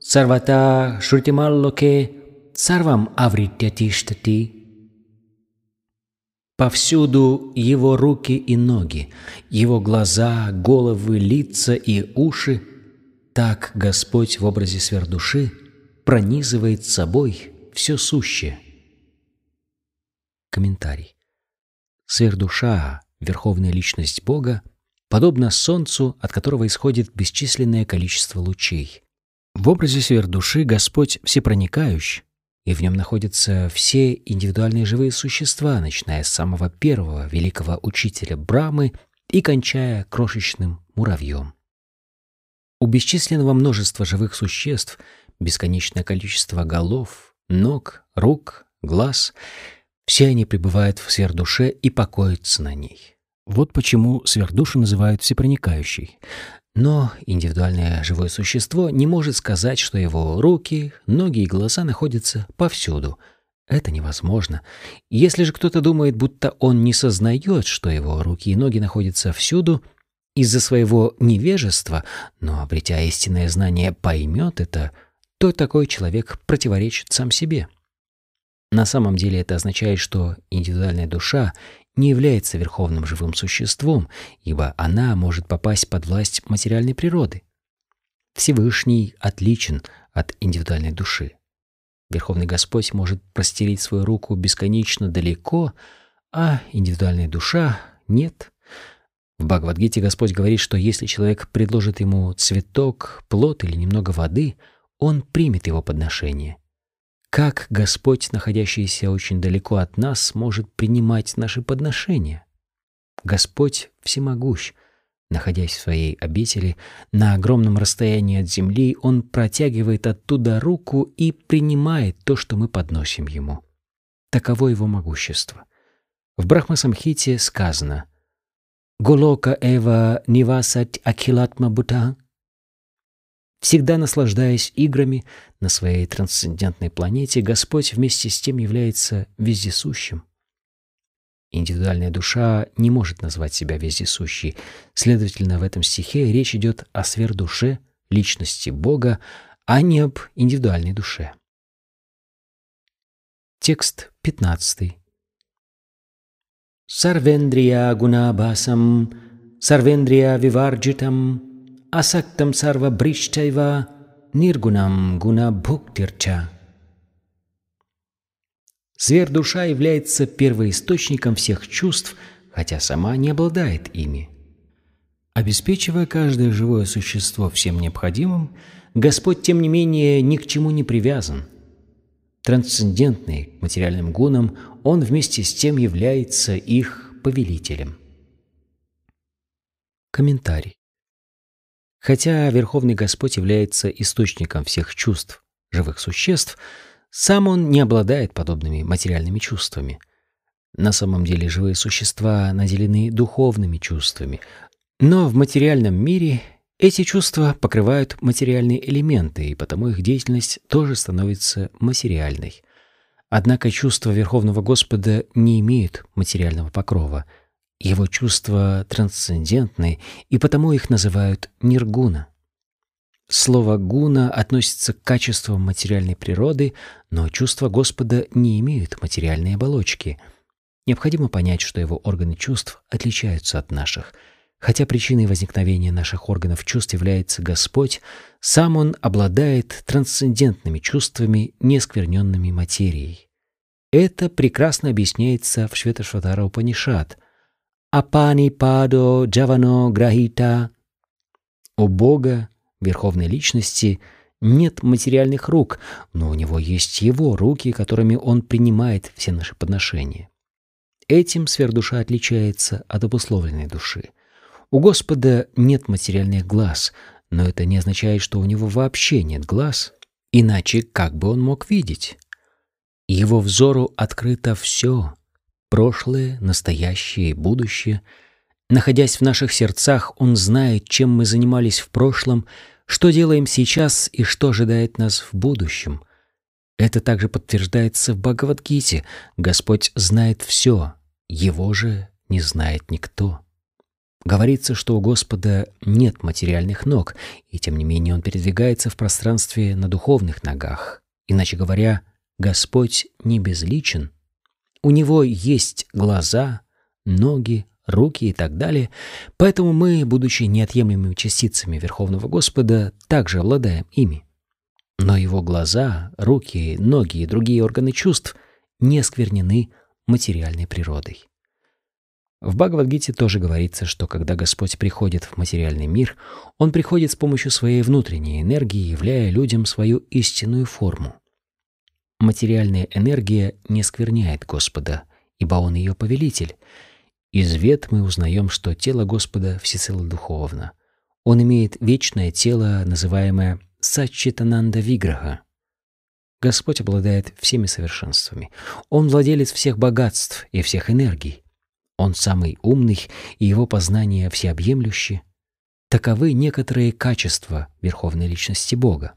сарвата шрутималлоке, сарвам авритятиштати. Повсюду его руки и ноги, его глаза, головы, лица и уши. Так Господь в образе сверхдуши пронизывает собой все сущее. Комментарий. Сверхдуша, верховная личность Бога, подобна солнцу, от которого исходит бесчисленное количество лучей. В образе сверхдуши Господь всепроникающий, и в нем находятся все индивидуальные живые существа, начиная с самого первого великого учителя Брамы и кончая крошечным муравьем. У бесчисленного множества живых существ бесконечное количество голов, ног, рук, глаз — все они пребывают в сфер душе и покоятся на ней. Вот почему сверхдушу называют всепроникающей. Но индивидуальное живое существо не может сказать, что его руки, ноги и глаза находятся повсюду. Это невозможно. Если же кто-то думает, будто он не сознает, что его руки и ноги находятся всюду, из-за своего невежества, но, обретя истинное знание, поймет это, то такой человек противоречит сам себе. На самом деле это означает, что индивидуальная душа не является верховным живым существом, ибо она может попасть под власть материальной природы. Всевышний отличен от индивидуальной души. Верховный Господь может простелить свою руку бесконечно далеко, а индивидуальная душа — нет. В Бхагавадгите Господь говорит, что если человек предложит ему цветок, плод или немного воды, он примет его подношение. Как Господь, находящийся очень далеко от нас, может принимать наши подношения? Господь всемогущ. Находясь в своей обители, на огромном расстоянии от земли, Он протягивает оттуда руку и принимает то, что мы подносим Ему. Таково Его могущество. В Брахмасамхите сказано «Голока эва нивасать акилатма бута» Всегда наслаждаясь играми на своей трансцендентной планете, Господь вместе с тем является вездесущим. Индивидуальная душа не может назвать себя вездесущей. Следовательно, в этом стихе речь идет о сверхдуше, личности Бога, а не об индивидуальной душе. Текст 15. Сарвендрия гунабасам, сарвендрия виварджитам, асактам сарва бриштайва ниргунам гуна бхуктирча. Сверхдуша является первоисточником всех чувств, хотя сама не обладает ими. Обеспечивая каждое живое существо всем необходимым, Господь, тем не менее, ни к чему не привязан. Трансцендентный материальным гунам, Он вместе с тем является их повелителем. Комментарий. Хотя Верховный Господь является источником всех чувств живых существ, сам он не обладает подобными материальными чувствами. На самом деле живые существа наделены духовными чувствами, но в материальном мире эти чувства покрывают материальные элементы, и потому их деятельность тоже становится материальной. Однако чувства Верховного Господа не имеют материального покрова — его чувства трансцендентны, и потому их называют ниргуна. Слово «гуна» относится к качествам материальной природы, но чувства Господа не имеют материальной оболочки. Необходимо понять, что его органы чувств отличаются от наших. Хотя причиной возникновения наших органов чувств является Господь, сам Он обладает трансцендентными чувствами, нескверненными материей. Это прекрасно объясняется в Шветашватара Упанишат — Апани Падо Джавано Грахита. У Бога, Верховной Личности, нет материальных рук, но у Него есть Его руки, которыми Он принимает все наши подношения. Этим сверхдуша отличается от обусловленной души. У Господа нет материальных глаз, но это не означает, что у Него вообще нет глаз, иначе как бы Он мог видеть? Его взору открыто все — прошлое, настоящее и будущее. Находясь в наших сердцах, Он знает, чем мы занимались в прошлом, что делаем сейчас и что ожидает нас в будущем. Это также подтверждается в Бхагавадгите. Господь знает все, Его же не знает никто. Говорится, что у Господа нет материальных ног, и тем не менее Он передвигается в пространстве на духовных ногах. Иначе говоря, Господь не безличен — у него есть глаза, ноги, руки и так далее, поэтому мы, будучи неотъемлемыми частицами Верховного Господа, также обладаем ими. Но его глаза, руки, ноги и другие органы чувств не сквернены материальной природой. В Бхагавадгите тоже говорится, что когда Господь приходит в материальный мир, Он приходит с помощью своей внутренней энергии, являя людям свою истинную форму. Материальная энергия не скверняет Господа, ибо Он ее повелитель. Из вет мы узнаем, что тело Господа всецело духовно. Он имеет вечное тело, называемое Саччитананда Виграха. Господь обладает всеми совершенствами. Он владелец всех богатств и всех энергий. Он самый умный, и его познание всеобъемлюще. Таковы некоторые качества Верховной Личности Бога.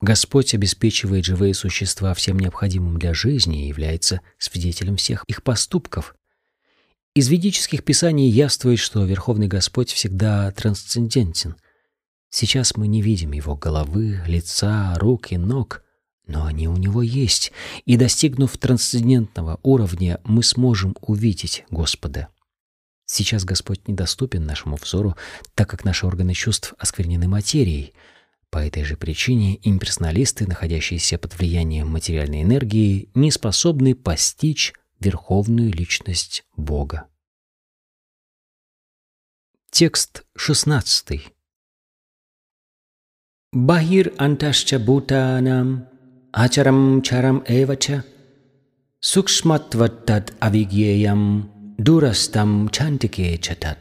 Господь обеспечивает живые существа всем необходимым для жизни и является свидетелем всех их поступков. Из ведических писаний яствует, что Верховный Господь всегда трансцендентен. Сейчас мы не видим Его головы, лица, рук и ног, но они у Него есть, и, достигнув трансцендентного уровня, мы сможем увидеть Господа. Сейчас Господь недоступен нашему взору, так как наши органы чувств осквернены материей — по этой же причине имперсоналисты, находящиеся под влиянием материальной энергии, не способны постичь верховную личность Бога. Текст 16. Бахир анташча бутанам ачарам чарам эвача сукшматваттад авигьеям дурастам чантике чатат.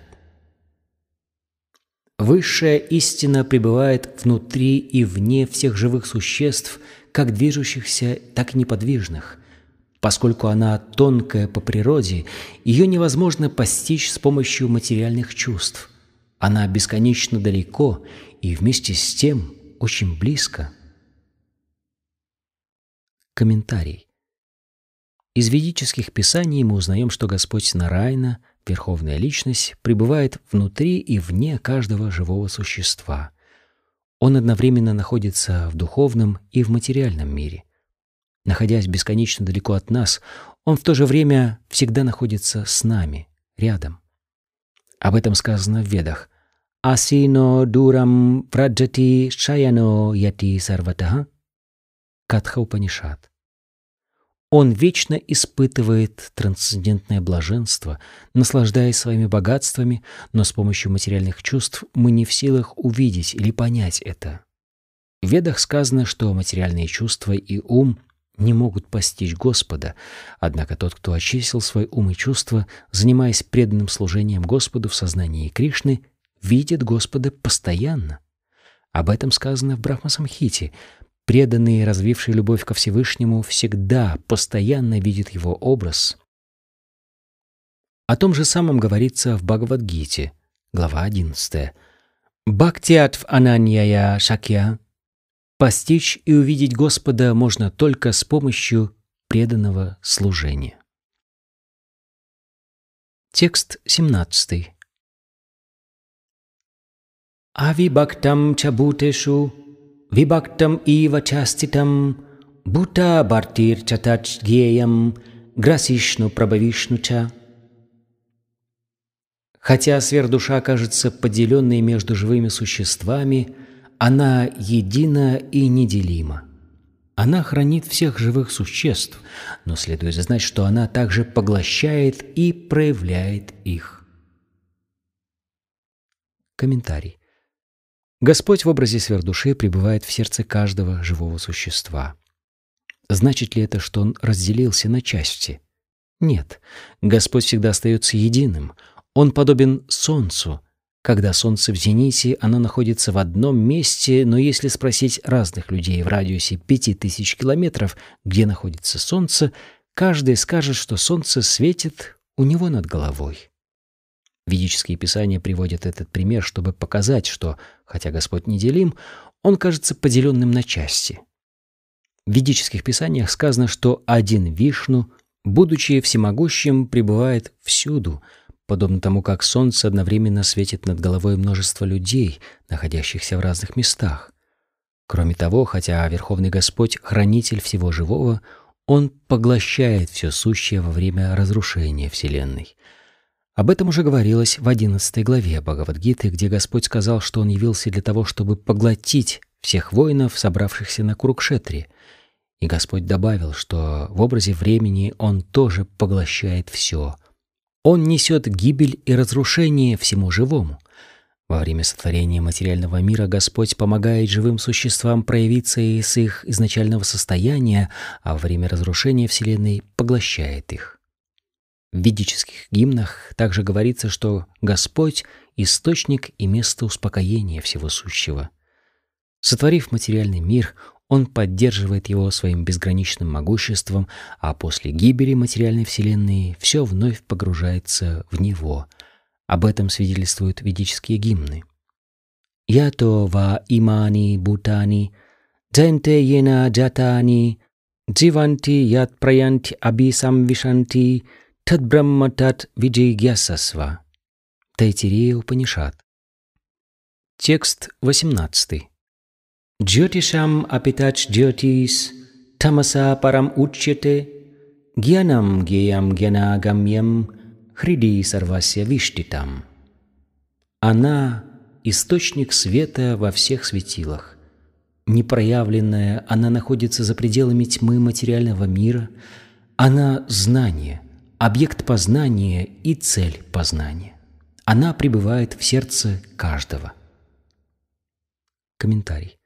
Высшая истина пребывает внутри и вне всех живых существ, как движущихся, так и неподвижных. Поскольку она тонкая по природе, ее невозможно постичь с помощью материальных чувств. Она бесконечно далеко и вместе с тем очень близко. Комментарий. Из ведических писаний мы узнаем, что Господь Нарайна – Верховная Личность пребывает внутри и вне каждого живого существа. Он одновременно находится в духовном и в материальном мире. Находясь бесконечно далеко от нас, он в то же время всегда находится с нами, рядом. Об этом сказано в Ведах. «Асино дурам праджати шаяно яти сарватаха» Катха Упанишат. Он вечно испытывает трансцендентное блаженство, наслаждаясь своими богатствами, но с помощью материальных чувств мы не в силах увидеть или понять это. В Ведах сказано, что материальные чувства и ум не могут постичь Господа, однако тот, кто очистил свой ум и чувства, занимаясь преданным служением Господу в сознании Кришны, видит Господа постоянно. Об этом сказано в Брахмасамхите, преданный и развивший любовь ко Всевышнему, всегда, постоянно видит его образ. О том же самом говорится в Бхагавадгите, глава 11. «Бхактиатв ананьяя шакья» Постичь и увидеть Господа можно только с помощью преданного служения. Текст 17. Ави бхактам чабутешу Вибактам ива частитам, бута бартир чатач геям, грасишну прабавишнуча. Хотя сверхдуша кажется поделенной между живыми существами, она едина и неделима. Она хранит всех живых существ, но следует знать, что она также поглощает и проявляет их. Комментарий. Господь в образе сверхдуши пребывает в сердце каждого живого существа. Значит ли это, что Он разделился на части? Нет. Господь всегда остается единым. Он подобен Солнцу. Когда Солнце в зените, оно находится в одном месте, но если спросить разных людей в радиусе пяти тысяч километров, где находится Солнце, каждый скажет, что Солнце светит у него над головой. Ведические писания приводят этот пример, чтобы показать, что, хотя Господь неделим, Он кажется поделенным на части. В ведических писаниях сказано, что один Вишну, будучи всемогущим, пребывает всюду, подобно тому, как солнце одновременно светит над головой множество людей, находящихся в разных местах. Кроме того, хотя Верховный Господь — хранитель всего живого, Он поглощает все сущее во время разрушения Вселенной — об этом уже говорилось в 11 главе Бхагавадгиты, где Господь сказал, что Он явился для того, чтобы поглотить всех воинов, собравшихся на Курукшетре. И Господь добавил, что в образе времени Он тоже поглощает все. Он несет гибель и разрушение всему живому. Во время сотворения материального мира Господь помогает живым существам проявиться из их изначального состояния, а во время разрушения Вселенной поглощает их. В ведических гимнах также говорится, что Господь — источник и место успокоения всего сущего. Сотворив материальный мир, он поддерживает его своим безграничным могуществом, а после гибели материальной вселенной все вновь погружается в него. Об этом свидетельствуют ведические гимны. «Ято ва имани бутани, дженте ена джатани, дживанти ят праянти абисам вишанти, тат брахма тат виджигьясасва». Тайтирея Упанишат. Текст 18. Джотишам апитач джотис, тамаса парам учьете, гьянам геям гьянагамьям, хриди сарвасya виштитам. Она — источник света во всех светилах. Непроявленная, она находится за пределами тьмы материального мира. Она — знание, объект познания и цель познания. Она пребывает в сердце каждого. Комментарий.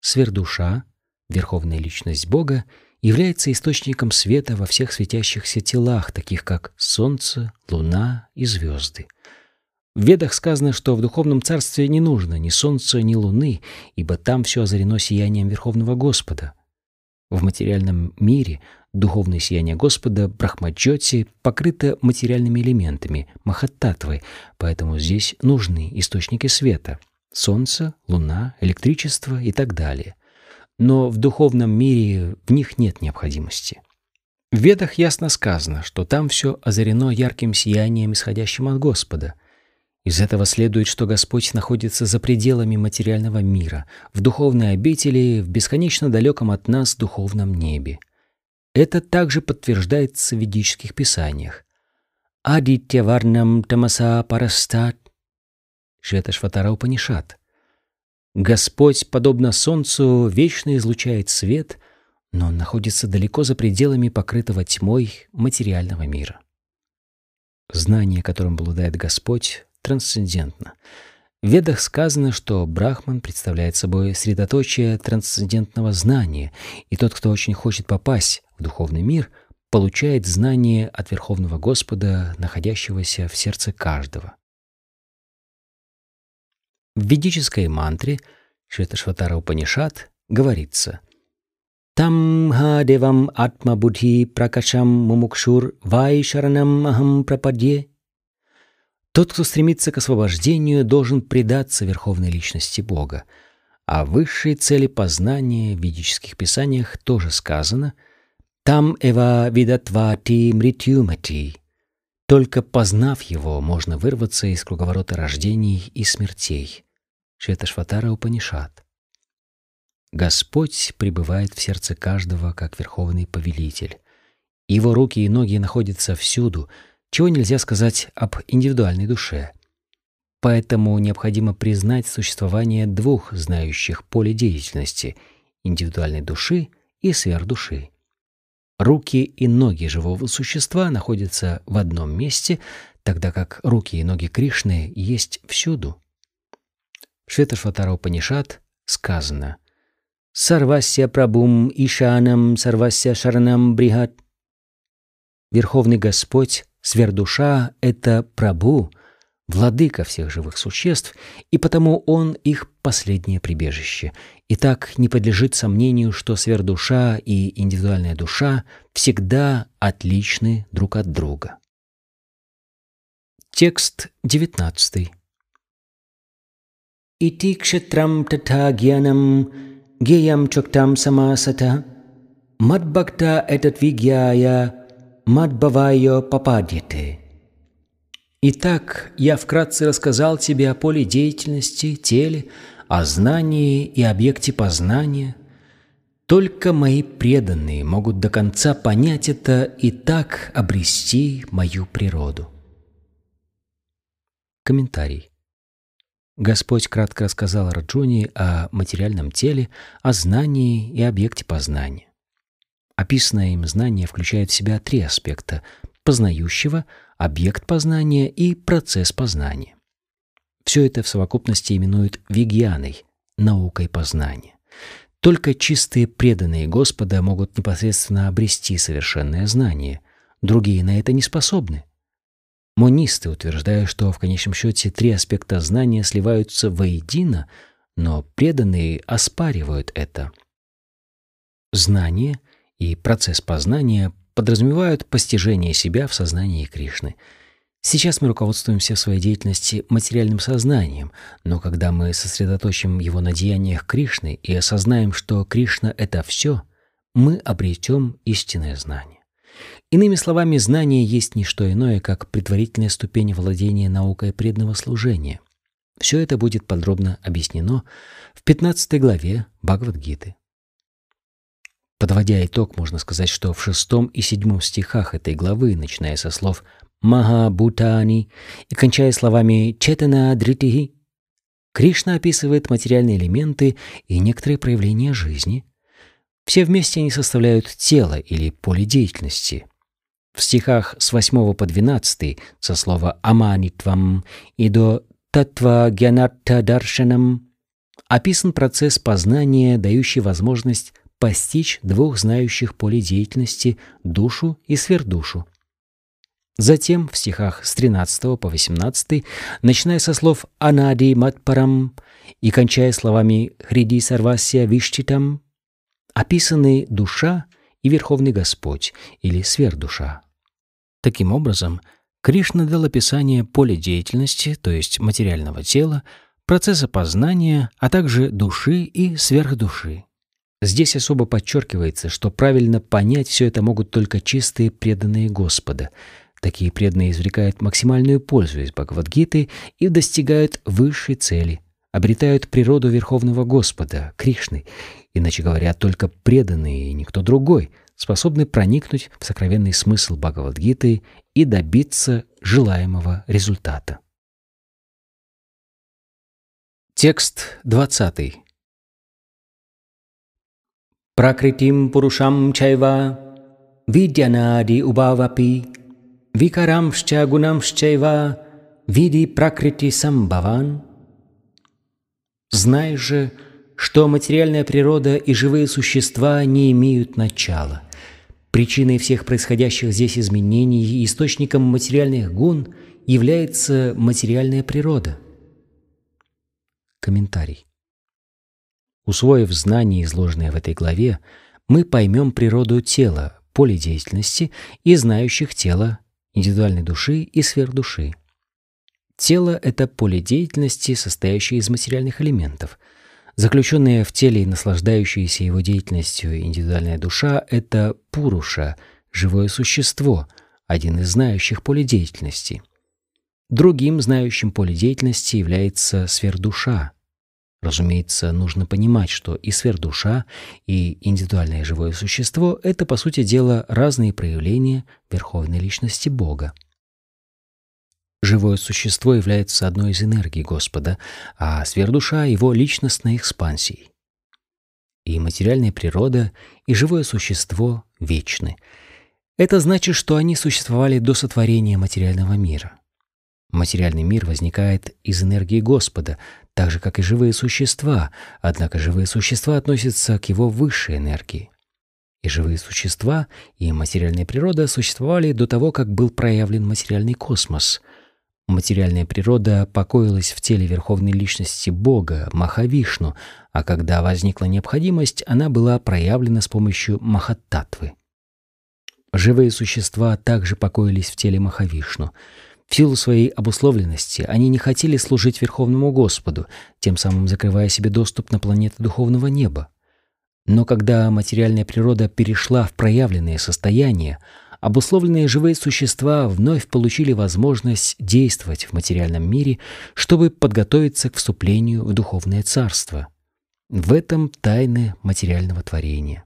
Сверхдуша, верховная личность Бога, является источником света во всех светящихся телах, таких как Солнце, Луна и звезды. В Ведах сказано, что в духовном царстве не нужно ни солнца, ни луны, ибо там все озарено сиянием Верховного Господа. В материальном мире Духовное сияние Господа Брахмаджоти покрыто материальными элементами, махаттатвой, поэтому здесь нужны источники света — солнце, луна, электричество и так далее. Но в духовном мире в них нет необходимости. В Ведах ясно сказано, что там все озарено ярким сиянием, исходящим от Господа. Из этого следует, что Господь находится за пределами материального мира, в духовной обители, в бесконечно далеком от нас духовном небе. Это также подтверждается в ведических писаниях. Адитya Варнам Тамаса Парастат Шветашватара Упанишат. Господь, подобно солнцу, вечно излучает свет, но он находится далеко за пределами покрытого тьмой материального мира. Знание, которым обладает Господь, трансцендентно — в Ведах сказано, что Брахман представляет собой средоточие трансцендентного знания, и тот, кто очень хочет попасть в духовный мир, получает знание от Верховного Господа, находящегося в сердце каждого. В ведической мантре Шветашватара Упанишат говорится «Там девам атма будхи пракашам мумукшур вай шаранам ахам прападье» Тот, кто стремится к освобождению, должен предаться верховной личности Бога. О высшей цели познания в ведических писаниях тоже сказано «Там эва видатвати мритюмати». Только познав его, можно вырваться из круговорота рождений и смертей. Шветашватара Упанишат. Господь пребывает в сердце каждого как верховный повелитель. Его руки и ноги находятся всюду — чего нельзя сказать об индивидуальной душе. Поэтому необходимо признать существование двух знающих поле деятельности — индивидуальной души и сверхдуши. Руки и ноги живого существа находятся в одном месте, тогда как руки и ноги Кришны есть всюду. В Шветашватара Упанишат сказано «Сарвасya прабум ишанам сарвасya шаранам брихат» Верховный Господь Сверхдуша — это Прабу, владыка всех живых существ, и потому он их последнее прибежище. И так не подлежит сомнению, что сверхдуша и индивидуальная душа всегда отличны друг от друга. Текст 19. Ити кшетрам тата гьянам геям чоктам самасата мадбакта этот вигьяя Мадбавайо попадете. Итак, я вкратце рассказал тебе о поле деятельности, теле, о знании и объекте познания. Только мои преданные могут до конца понять это и так обрести мою природу. Комментарий. Господь кратко рассказал Раджуни о материальном теле, о знании и объекте познания. Описанное им знание включает в себя три аспекта – познающего, объект познания и процесс познания. Все это в совокупности именуют вигьяной, наукой познания. Только чистые преданные Господа могут непосредственно обрести совершенное знание, другие на это не способны. Монисты утверждают, что в конечном счете три аспекта знания сливаются воедино, но преданные оспаривают это – Знание и процесс познания подразумевают постижение себя в сознании Кришны. Сейчас мы руководствуемся в своей деятельности материальным сознанием, но когда мы сосредоточим его на деяниях Кришны и осознаем, что Кришна — это все, мы обретем истинное знание. Иными словами, знание есть не что иное, как предварительная ступень владения наукой преданного служения. Все это будет подробно объяснено в 15 главе Бхагавад-гиты. Подводя итог, можно сказать, что в шестом и седьмом стихах этой главы, начиная со слов «Маха-бутани» и кончая словами «Четана дритихи», Кришна описывает материальные элементы и некоторые проявления жизни. Все вместе они составляют тело или поле деятельности. В стихах с 8 по 12 со слова «аманитвам» и до «татва гьянатта даршанам» описан процесс познания, дающий возможность постичь двух знающих полей деятельности – душу и сверхдушу. Затем в стихах с 13 по 18, начиная со слов «анади матпарам» и кончая словами «хриди сарвасия виштитам», описаны душа и Верховный Господь или сверхдуша. Таким образом, Кришна дал описание поля деятельности, то есть материального тела, процесса познания, а также души и сверхдуши. Здесь особо подчеркивается, что правильно понять все это могут только чистые преданные Господа. Такие преданные извлекают максимальную пользу из Бхагавадгиты и достигают высшей цели, обретают природу Верховного Господа, Кришны. Иначе говоря, только преданные и никто другой способны проникнуть в сокровенный смысл Бхагавадгиты и добиться желаемого результата. Текст 20. Пракритим пурушам чайва видянади убавапи викарамшча гунамшчайва види пракрити самбаван. Знай же, что материальная природа и живые существа не имеют начала. Причиной всех происходящих здесь изменений и источником материальных гун является материальная природа. Комментарий. Усвоив знания, изложенные в этой главе, мы поймем природу тела, поле деятельности и знающих тело, индивидуальной души и сверхдуши. Тело — это поле деятельности, состоящее из материальных элементов. Заключенная в теле и наслаждающаяся его деятельностью индивидуальная душа — это пуруша, живое существо, один из знающих поле деятельности. Другим знающим поле деятельности является сверхдуша — Разумеется, нужно понимать, что и сверхдуша, и индивидуальное живое существо — это, по сути дела, разные проявления Верховной Личности Бога. Живое существо является одной из энергий Господа, а сверхдуша — его личностной экспансией. И материальная природа, и живое существо вечны. Это значит, что они существовали до сотворения материального мира. Материальный мир возникает из энергии Господа, так же, как и живые существа, однако живые существа относятся к его высшей энергии. И живые существа, и материальная природа существовали до того, как был проявлен материальный космос. Материальная природа покоилась в теле Верховной Личности Бога, Махавишну, а когда возникла необходимость, она была проявлена с помощью Махаттатвы. Живые существа также покоились в теле Махавишну — в силу своей обусловленности они не хотели служить Верховному Господу, тем самым закрывая себе доступ на планеты духовного неба. Но когда материальная природа перешла в проявленное состояние, обусловленные живые существа вновь получили возможность действовать в материальном мире, чтобы подготовиться к вступлению в духовное царство. В этом тайны материального творения.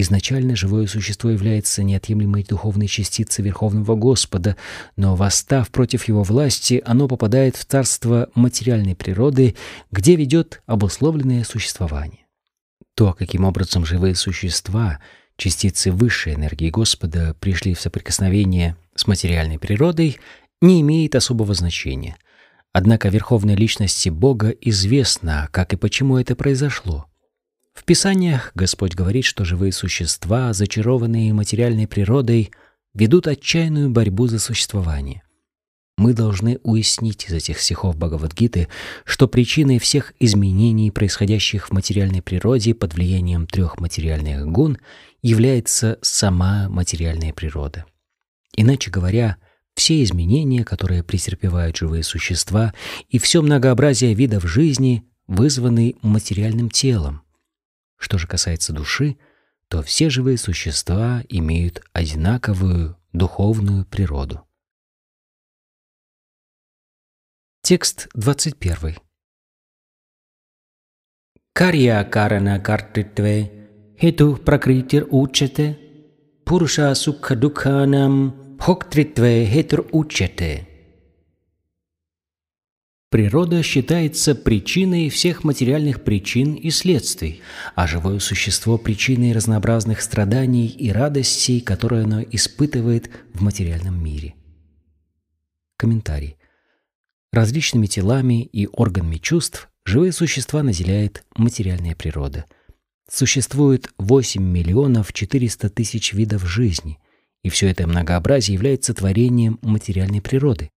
Изначально живое существо является неотъемлемой духовной частицей Верховного Господа, но, восстав против его власти, оно попадает в царство материальной природы, где ведет обусловленное существование. То, каким образом живые существа, частицы высшей энергии Господа, пришли в соприкосновение с материальной природой, не имеет особого значения. Однако Верховной Личности Бога известно, как и почему это произошло. В Писаниях Господь говорит, что живые существа, зачарованные материальной природой, ведут отчаянную борьбу за существование. Мы должны уяснить из этих стихов Бхагавадгиты, что причиной всех изменений, происходящих в материальной природе под влиянием трех материальных гун, является сама материальная природа. Иначе говоря, все изменения, которые претерпевают живые существа, и все многообразие видов жизни вызваны материальным телом. Что же касается души, то все живые существа имеют одинаковую духовную природу. Текст 21. Карья карана картитве хету пракритир учете пуруша сукха дукханам бхоктритве хетур учете. Природа считается причиной всех материальных причин и следствий, а живое существо – причиной разнообразных страданий и радостей, которые оно испытывает в материальном мире. Комментарий. Различными телами и органами чувств живые существа наделяет материальная природа. Существует 8 миллионов 400 тысяч видов жизни, и все это многообразие является творением материальной природы.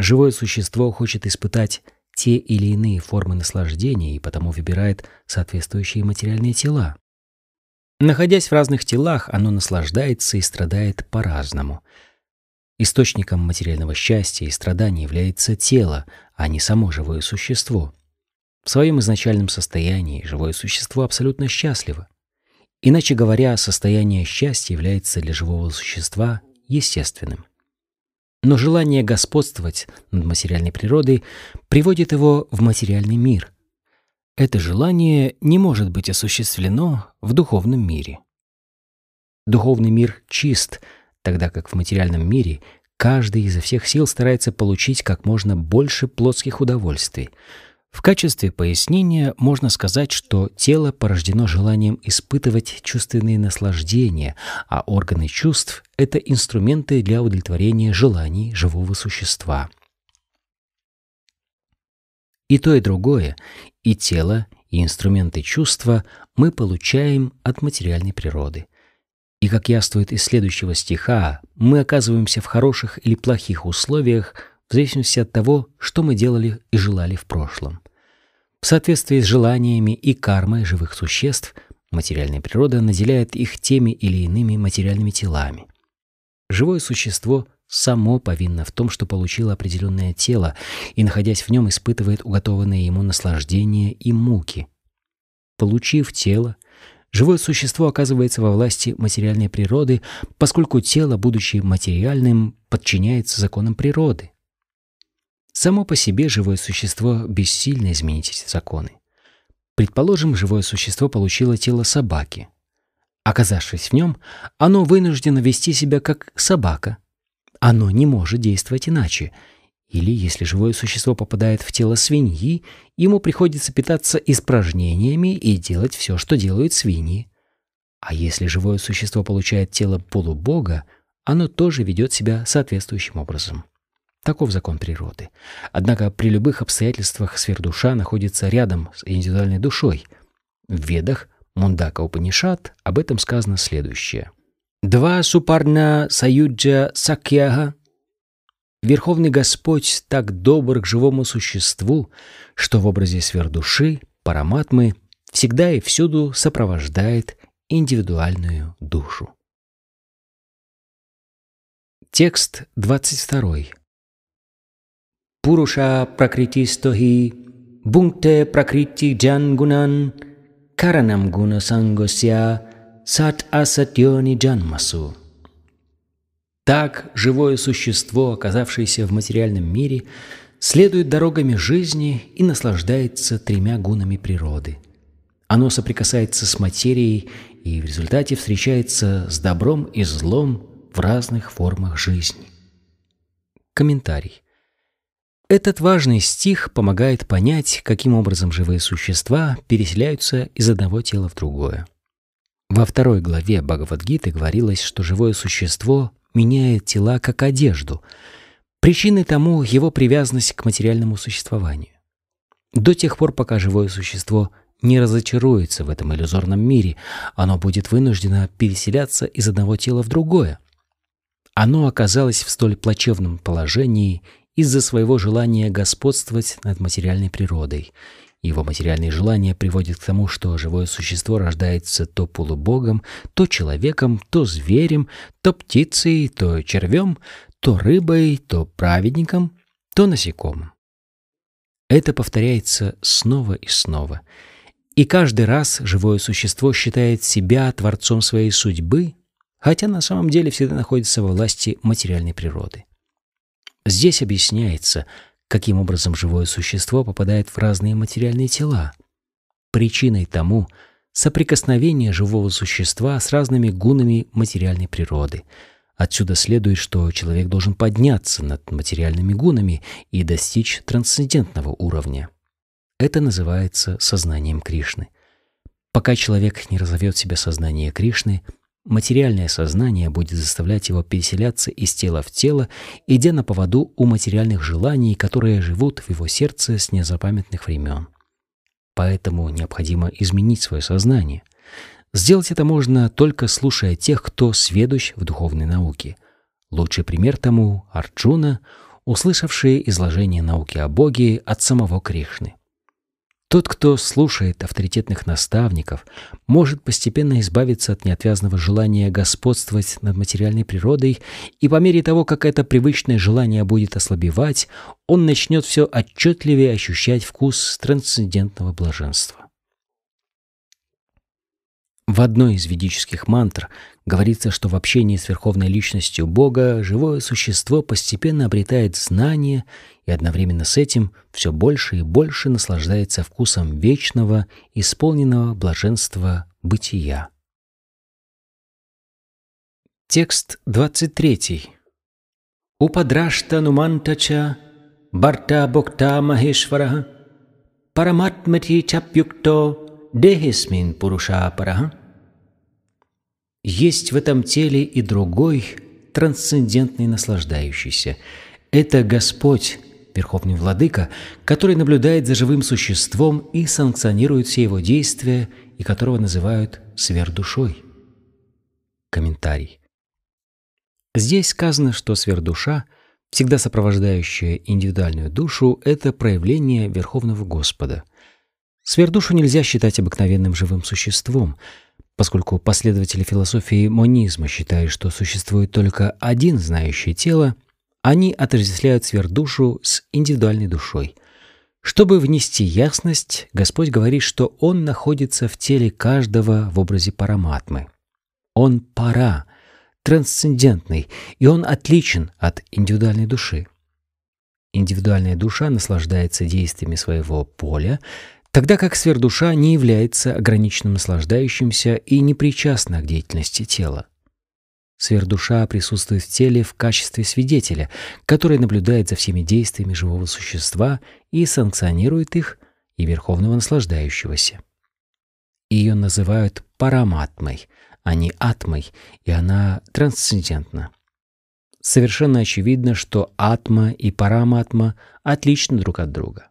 Живое существо хочет испытать те или иные формы наслаждения и потому выбирает соответствующие материальные тела. Находясь в разных телах, оно наслаждается и страдает по-разному – Источником материального счастья и страданий является тело, а не само живое существо. В своем изначальном состоянии живое существо абсолютно счастливо. Иначе говоря, состояние счастья является для живого существа естественным. Но желание господствовать над материальной природой приводит его в материальный мир. Это желание не может быть осуществлено в духовном мире. Духовный мир чист – тогда как в материальном мире каждый изо всех сил старается получить как можно больше плотских удовольствий. В качестве пояснения можно сказать, что тело порождено желанием испытывать чувственные наслаждения, а органы чувств — это инструменты для удовлетворения желаний живого существа. И то, и другое, и тело, и инструменты чувства мы получаем от материальной природы. И, как яствует из следующего стиха, мы оказываемся в хороших или плохих условиях в зависимости от того, что мы делали и желали в прошлом. В соответствии с желаниями и кармой живых существ, материальная природа наделяет их теми или иными материальными телами. Живое существо само повинно в том, что получило определенное тело и, находясь в нем, испытывает уготованные ему наслаждения и муки. Получив тело, Живое существо оказывается во власти материальной природы, поскольку тело, будучи материальным, подчиняется законам природы. Само по себе живое существо бессильно изменить эти законы. Предположим, живое существо получило тело собаки. Оказавшись в нем, оно вынуждено вести себя как собака. Оно не может действовать иначе, или, если живое существо попадает в тело свиньи, ему приходится питаться испражнениями и делать все, что делают свиньи. А если живое существо получает тело полубога, оно тоже ведет себя соответствующим образом. Таков закон природы. Однако при любых обстоятельствах сверхдуша находится рядом с индивидуальной душой. В Ведах Мундака Упанишат об этом сказано следующее. «Два супарна саюджа сакьяха Верховный Господь так добр к живому существу, что в образе сверхдуши, параматмы, всегда и всюду сопровождает индивидуальную душу. Текст 22. Пуруша пракритистохи бункте пракрити джангунан каранам гуна сангосya сат асатьони джанмасу. Так живое существо, оказавшееся в материальном мире, следует дорогами жизни и наслаждается тремя гунами природы. Оно соприкасается с материей и в результате встречается с добром и злом в разных формах жизни. Комментарий. Этот важный стих помогает понять, каким образом живые существа переселяются из одного тела в другое. Во второй главе Бхагавадгиты говорилось, что живое существо меняет тела как одежду. Причиной тому его привязанность к материальному существованию. До тех пор, пока живое существо не разочаруется в этом иллюзорном мире, оно будет вынуждено переселяться из одного тела в другое. оно оказалось в столь плачевном положении из-за своего желания господствовать над материальной природой. Его материальные желания приводят к тому, что живое существо рождается то полубогом, то человеком, то зверем, то птицей, то червем, то рыбой, то праведником, то насекомым. Это повторяется снова и снова. И каждый раз живое существо считает себя творцом своей судьбы, хотя на самом деле всегда находится во власти материальной природы. Здесь объясняется, каким образом живое существо попадает в разные материальные тела. Причиной тому соприкосновение живого существа с разными гунами материальной природы – Отсюда следует, что человек должен подняться над материальными гунами и достичь трансцендентного уровня. Это называется сознанием Кришны. Пока человек не разовьет в себе сознание Кришны, материальное сознание будет заставлять его переселяться из тела в тело, идя на поводу у материальных желаний, которые живут в его сердце с незапамятных времен. Поэтому необходимо изменить свое сознание. Сделать это можно только слушая тех, кто сведущ в духовной науке. Лучший пример тому — Арджуна, услышавший изложение науки о Боге от самого Кришны. Тот, кто слушает авторитетных наставников, может постепенно избавиться от неотвязного желания господствовать над материальной природой, и по мере того, как это привычное желание будет ослабевать, он начнет все отчетливее ощущать вкус трансцендентного блаженства. В одной из ведических мантр говорится, что в общении с Верховной Личностью Бога живое существо постепенно обретает знание и одновременно с этим все больше и больше наслаждается вкусом вечного, исполненного блаженства бытия. Текст 23. Упадрашта нумантача барта бокта махешвара параматмати чапюкто дехисмин пурушапараха есть в этом теле и другой, трансцендентный наслаждающийся. Это Господь, Верховный Владыка, который наблюдает за живым существом и санкционирует все его действия, и которого называют сверхдушой. Комментарий. Здесь сказано, что сверхдуша, всегда сопровождающая индивидуальную душу, это проявление Верховного Господа. Сверхдушу нельзя считать обыкновенным живым существом – поскольку последователи философии монизма считают, что существует только один знающий тело, они отождествляют сверхдушу с индивидуальной душой. Чтобы внести ясность, Господь говорит, что Он находится в теле каждого в образе параматмы. Он пара, трансцендентный, и Он отличен от индивидуальной души. Индивидуальная душа наслаждается действиями своего поля, тогда как сверхдуша не является ограниченным наслаждающимся и не причастна к деятельности тела. Сверхдуша присутствует в теле в качестве свидетеля, который наблюдает за всеми действиями живого существа и санкционирует их, и верховного наслаждающегося. Ее называют параматмой, а не атмой, и она трансцендентна. Совершенно очевидно, что атма и параматма отличны друг от друга.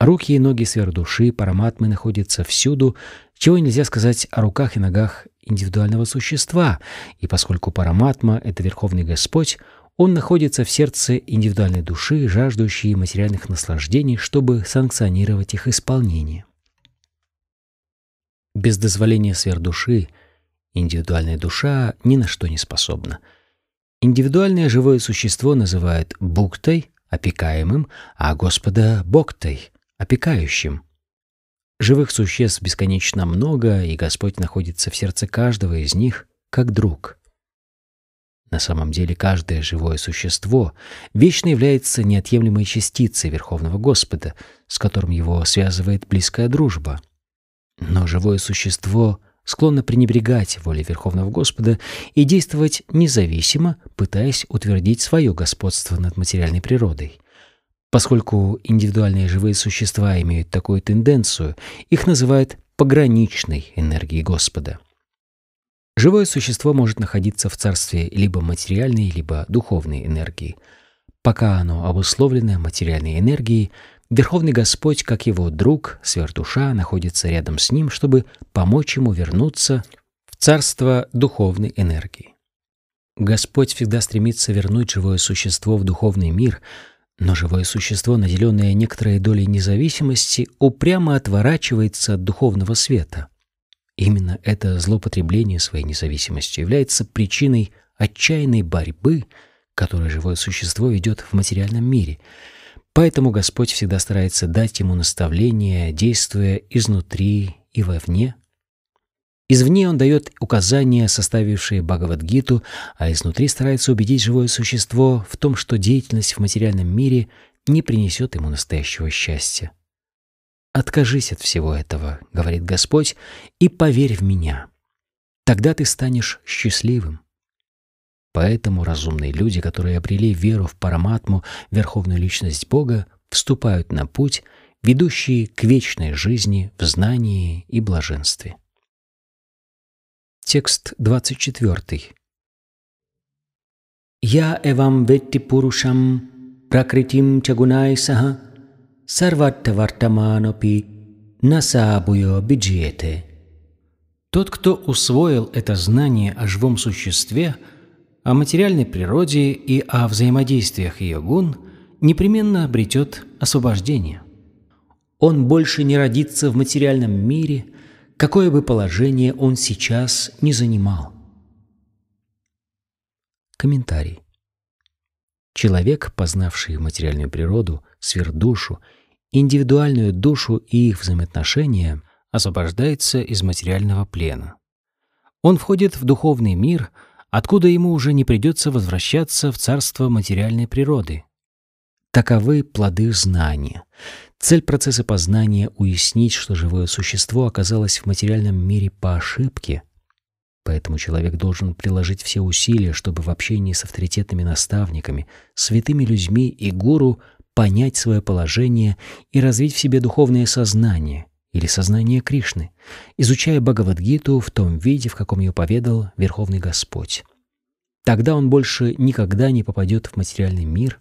Руки и ноги сверхдуши параматмы находятся всюду, чего нельзя сказать о руках и ногах индивидуального существа, и поскольку параматма — это Верховный Господь, он находится в сердце индивидуальной души, жаждущей материальных наслаждений, чтобы санкционировать их исполнение. Без дозволения сверхдуши индивидуальная душа ни на что не способна. Индивидуальное живое существо называют буктой, опекаемым, а Господа — боктой — опекающим. Живых существ бесконечно много, и Господь находится в сердце каждого из них как друг. На самом деле каждое живое существо вечно является неотъемлемой частицей Верховного Господа, с которым его связывает близкая дружба. Но живое существо склонно пренебрегать воле Верховного Господа и действовать независимо, пытаясь утвердить свое господство над материальной природой. Поскольку индивидуальные живые существа имеют такую тенденцию, их называют пограничной энергией Господа. Живое существо может находиться в царстве либо материальной, либо духовной энергии. Пока оно обусловлено материальной энергией, Верховный Господь, как его друг, сверхдуша, находится рядом с ним, чтобы помочь ему вернуться в царство духовной энергии. Господь всегда стремится вернуть живое существо в духовный мир, но живое существо, наделенное некоторой долей независимости, упрямо отворачивается от духовного света. Именно это злоупотребление своей независимостью является причиной отчаянной борьбы, которую живое существо ведет в материальном мире. Поэтому Господь всегда старается дать ему наставления, действуя изнутри и вовне. Извне он дает указания, составившие Бхагавадгиту, а изнутри старается убедить живое существо в том, что деятельность в материальном мире не принесет ему настоящего счастья. «Откажись от всего этого», — говорит Господь, — «и поверь в Меня. Тогда ты станешь счастливым». Поэтому разумные люди, которые обрели веру в Параматму, Верховную Личность Бога, вступают на путь, ведущий к вечной жизни в знании и блаженстве. Текст 24. «Я эвам ветти пурушам пракритим чагунай саха сарваттавартаманопи насабуё биджиете». Тот, кто усвоил это знание о живом существе, о материальной природе и о взаимодействиях ее гун, непременно обретет освобождение. Он больше не родится в материальном мире, какое бы положение он сейчас не занимал. Комментарий. Человек, познавший материальную природу, сверхдушу индивидуальную душу и их взаимоотношения освобождается из материального плена. Он входит в духовный мир, откуда ему уже не придется возвращаться в царство материальной природы. Таковы плоды знания. Цель процесса познания — уяснить, что живое существо оказалось в материальном мире по ошибке. Поэтому человек должен приложить все усилия, чтобы в общении с авторитетными наставниками, святыми людьми и гуру понять свое положение и развить в себе духовное сознание или сознание Кришны, изучая Бхагавадгиту в том виде, в каком ее поведал Верховный Господь. Тогда он больше никогда не попадет в материальный мир,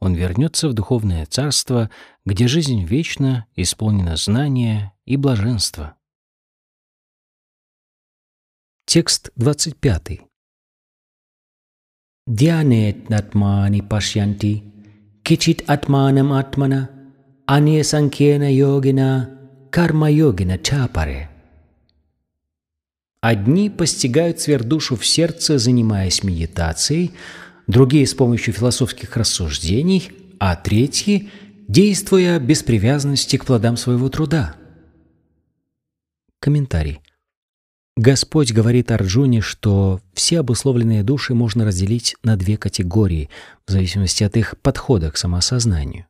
он вернется в духовное царство, где жизнь вечна, исполнена знания и блаженства. Текст 25. Дьянет натмани пашьянти Кичит атманам атмана, ане санкена йогина, карма йогина чапаре. Одни постигают сверхдушу в сердце, занимаясь медитацией, другие с помощью философских рассуждений, а третьи – действуя без привязанности к плодам своего труда. Комментарий. Господь говорит Арджуне, что все обусловленные души можно разделить на две категории в зависимости от их подхода к самосознанию.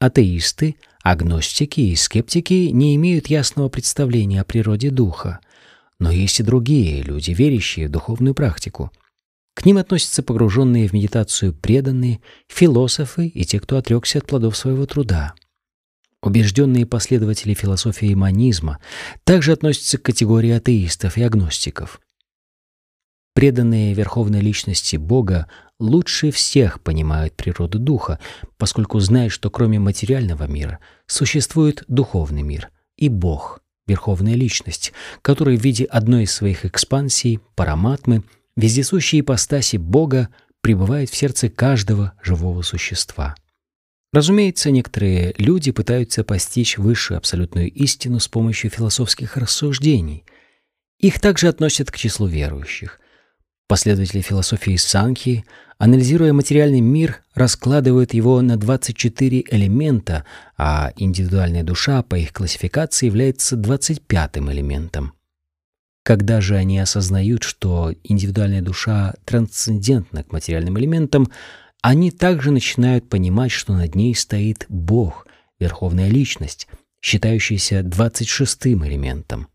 Атеисты, агностики и скептики не имеют ясного представления о природе духа, но есть и другие люди, верящие в духовную практику. К ним относятся погруженные в медитацию преданные, философы и те, кто отрекся от плодов своего труда – Убежденные последователи философии манизма также относятся к категории атеистов и агностиков. Преданные верховной личности Бога лучше всех понимают природу духа, поскольку знают, что кроме материального мира существует духовный мир и Бог, верховная личность, который в виде одной из своих экспансий, параматмы, вездесущей ипостаси Бога, пребывает в сердце каждого живого существа. Разумеется, некоторые люди пытаются постичь высшую абсолютную истину с помощью философских рассуждений. Их также относят к числу верующих. Последователи философии Санхи, анализируя материальный мир, раскладывают его на 24 элемента, а индивидуальная душа по их классификации является 25-м элементом. Когда же они осознают, что индивидуальная душа трансцендентна к материальным элементам, они также начинают понимать, что над ней стоит Бог, Верховная Личность, считающаяся двадцать шестым элементом.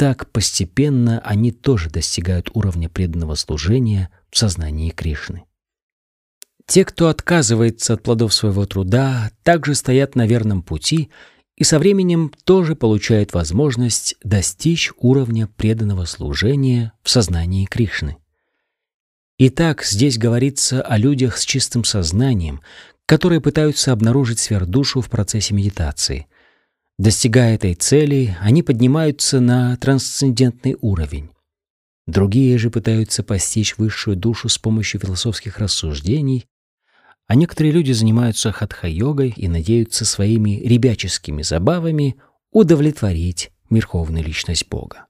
Так постепенно они тоже достигают уровня преданного служения в сознании Кришны. Те, кто отказывается от плодов своего труда, также стоят на верном пути и со временем тоже получают возможность достичь уровня преданного служения в сознании Кришны. Итак, здесь говорится о людях с чистым сознанием, которые пытаются обнаружить сверхдушу в процессе медитации. Достигая этой цели, они поднимаются на трансцендентный уровень. Другие же пытаются постичь высшую душу с помощью философских рассуждений, а некоторые люди занимаются хатха-йогой и надеются своими ребяческими забавами удовлетворить верховную личность Бога.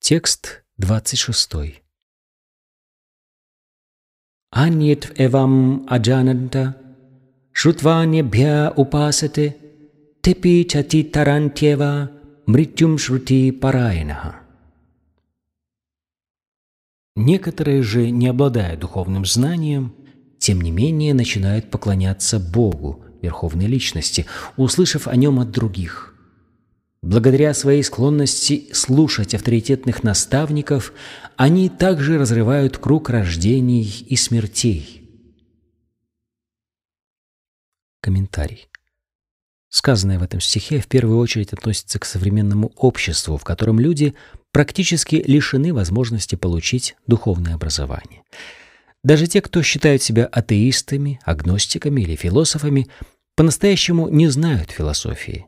Текст 26. Аньет эвам аджананта, упасате, тепи чати тарантьева, мритюм шрути параинаха. Некоторые же, не обладая духовным знанием, тем не менее начинают поклоняться Богу, Верховной Личности, услышав о нем от других. Благодаря своей склонности слушать авторитетных наставников, они также разрывают круг рождений и смертей. Комментарий. Сказанное в этом стихе в первую очередь относится к современному обществу, в котором люди практически лишены возможности получить духовное образование. Даже те, кто считают себя атеистами, агностиками или философами, по-настоящему не знают философии.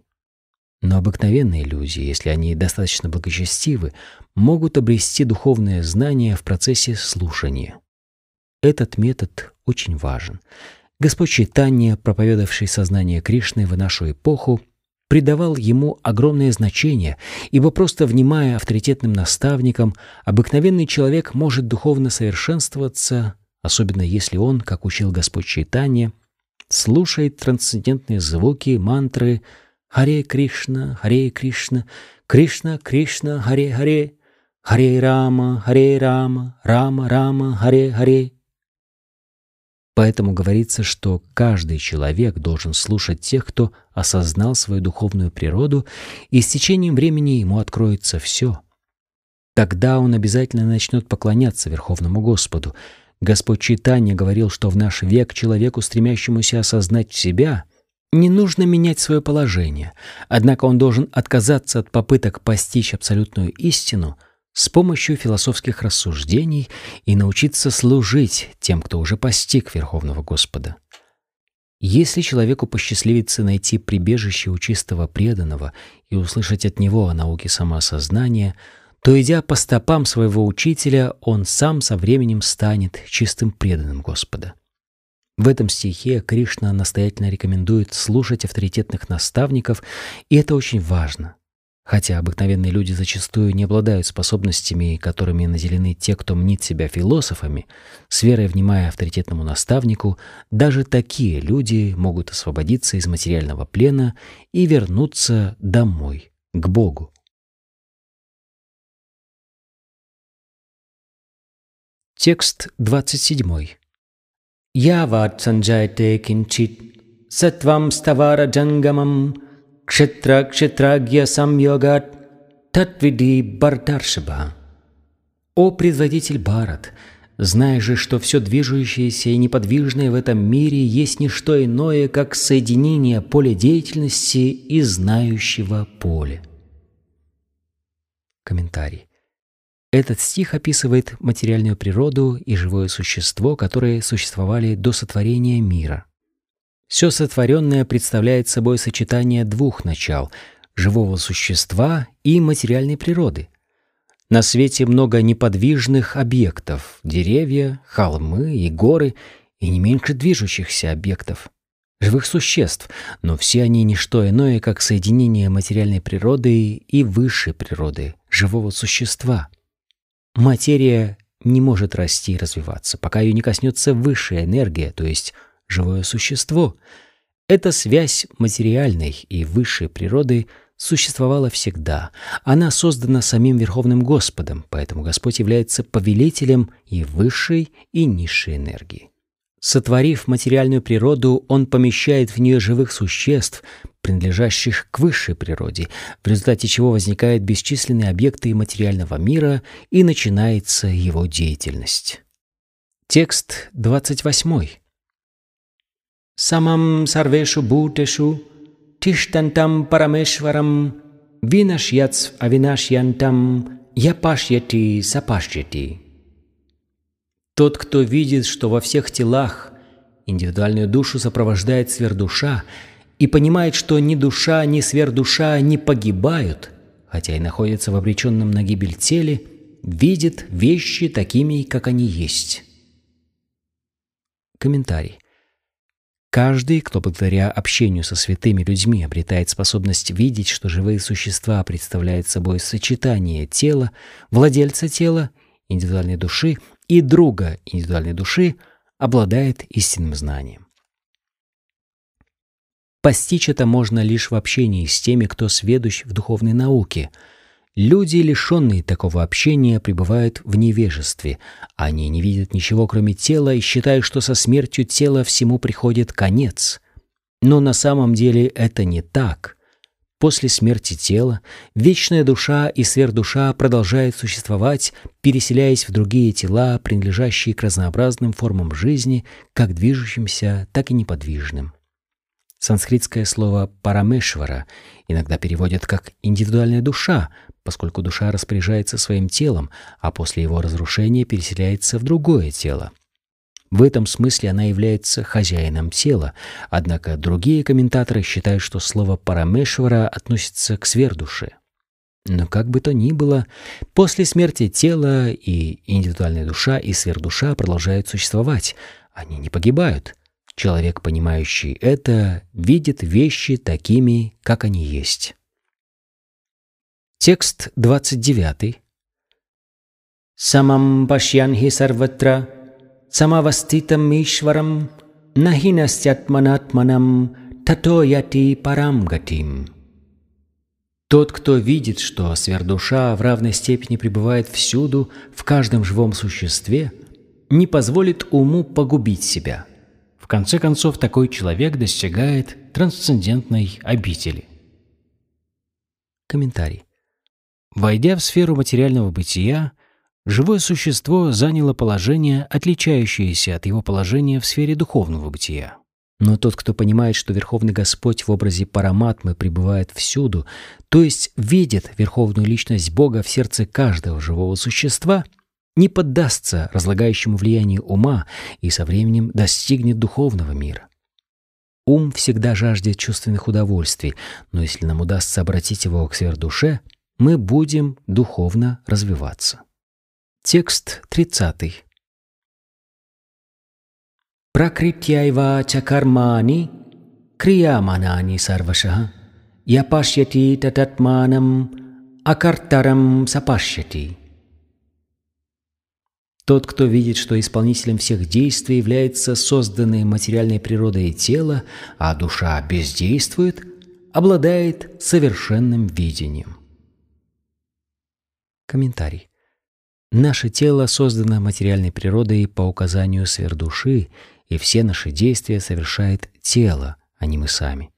Но обыкновенные люди, если они достаточно благочестивы, могут обрести духовное знание в процессе слушания. Этот метод очень важен — Господь Чайтанья, проповедовавший сознание Кришны в нашу эпоху, придавал ему огромное значение, ибо просто внимая авторитетным наставникам, обыкновенный человек может духовно совершенствоваться, особенно если он, как учил Господь Чайтанья, слушает трансцендентные звуки, мантры «Харе Кришна, Харе Кришна, Кришна, Кришна, Харе Харе, Харе Рама, Харе Рама, Рама, Рама, Харе Харе». Поэтому говорится, что каждый человек должен слушать тех, кто осознал свою духовную природу, и с течением времени ему откроется все. Тогда он обязательно начнет поклоняться Верховному Господу. Господь Читания говорил, что в наш век человеку, стремящемуся осознать себя, не нужно менять свое положение, однако он должен отказаться от попыток постичь абсолютную истину — с помощью философских рассуждений и научиться служить тем, кто уже постиг Верховного Господа. Если человеку посчастливится найти прибежище у чистого преданного и услышать от него о науке самоосознания, то, идя по стопам своего учителя, он сам со временем станет чистым преданным Господа. В этом стихе Кришна настоятельно рекомендует слушать авторитетных наставников, и это очень важно. Хотя обыкновенные люди зачастую не обладают способностями, которыми наделены те, кто мнит себя философами, с верой внимая авторитетному наставнику, даже такие люди могут освободиться из материального плена и вернуться домой, к Богу. Текст 27. Яват санджайте кинчит сатвам ставара джангамам Кшетра Кшетрагья Самьогат Татвиди Бардаршиба. О предводитель Барат, знай же, что все движущееся и неподвижное в этом мире есть не что иное, как соединение поля деятельности и знающего поля. Комментарий. Этот стих описывает материальную природу и живое существо, которые существовали до сотворения мира – все сотворенное представляет собой сочетание двух начал — живого существа и материальной природы. На свете много неподвижных объектов — деревья, холмы и горы, и не меньше движущихся объектов — живых существ, но все они не что иное, как соединение материальной природы и высшей природы, живого существа. Материя не может расти и развиваться, пока ее не коснется высшая энергия, то есть — живое существо. Эта связь материальной и высшей природы существовала всегда. Она создана самим Верховным Господом, поэтому Господь является повелителем и высшей, и низшей энергии. Сотворив материальную природу, Он помещает в нее живых существ, принадлежащих к высшей природе, в результате чего возникают бесчисленные объекты материального мира и начинается его деятельность. Текст 28 самам сарвешу бутешу тиштантам парамешварам винашьяц авинашьянтам япашьяти сапашьяти. Тот, кто видит, что во всех телах индивидуальную душу сопровождает сверхдуша и понимает, что ни душа, ни сверхдуша не погибают, хотя и находится в обреченном на гибель теле, видит вещи такими, как они есть. Комментарий. Каждый, кто благодаря общению со святыми людьми обретает способность видеть, что живые существа представляют собой сочетание тела, владельца тела, индивидуальной души и друга индивидуальной души, обладает истинным знанием. Постичь это можно лишь в общении с теми, кто сведущ в духовной науке. Люди, лишенные такого общения, пребывают в невежестве. Они не видят ничего, кроме тела, и считают, что со смертью тела всему приходит конец. Но на самом деле это не так. После смерти тела вечная душа и сверхдуша продолжают существовать, переселяясь в другие тела, принадлежащие к разнообразным формам жизни, как движущимся, так и неподвижным. Санскритское слово «парамешвара» иногда переводят как «индивидуальная душа», поскольку душа распоряжается своим телом, а после его разрушения переселяется в другое тело. В этом смысле она является хозяином тела, однако другие комментаторы считают, что слово «парамешвара» относится к сверхдуше. Но как бы то ни было, после смерти тела и индивидуальная душа и сверхдуша продолжают существовать, они не погибают — Человек, понимающий это, видит вещи такими, как они есть. Текст 29. Самам пашьянхи сарватра, самаваститам ишварам, нахинастятманатманам, тато яти парам гатим. Тот, кто видит, что сверхдуша в равной степени пребывает всюду, в каждом живом существе, не позволит уму погубить себя – конце концов, такой человек достигает трансцендентной обители. Комментарий. Войдя в сферу материального бытия, живое существо заняло положение, отличающееся от его положения в сфере духовного бытия. Но тот, кто понимает, что Верховный Господь в образе параматмы пребывает всюду, то есть видит Верховную Личность Бога в сердце каждого живого существа – не поддастся разлагающему влиянию ума и со временем достигнет духовного мира. Ум всегда жаждет чувственных удовольствий, но если нам удастся обратить его к сверхдуше, мы будем духовно развиваться. Текст 30. Пракритьяйва чакармани крияманани сарвашаха япашьяти тататманам акартарам сапашьяти. Тот, кто видит, что исполнителем всех действий является созданное материальной природой тело, а душа бездействует, обладает совершенным видением. Комментарий. Наше тело создано материальной природой по указанию сверхдуши, и все наши действия совершает тело, а не мы сами.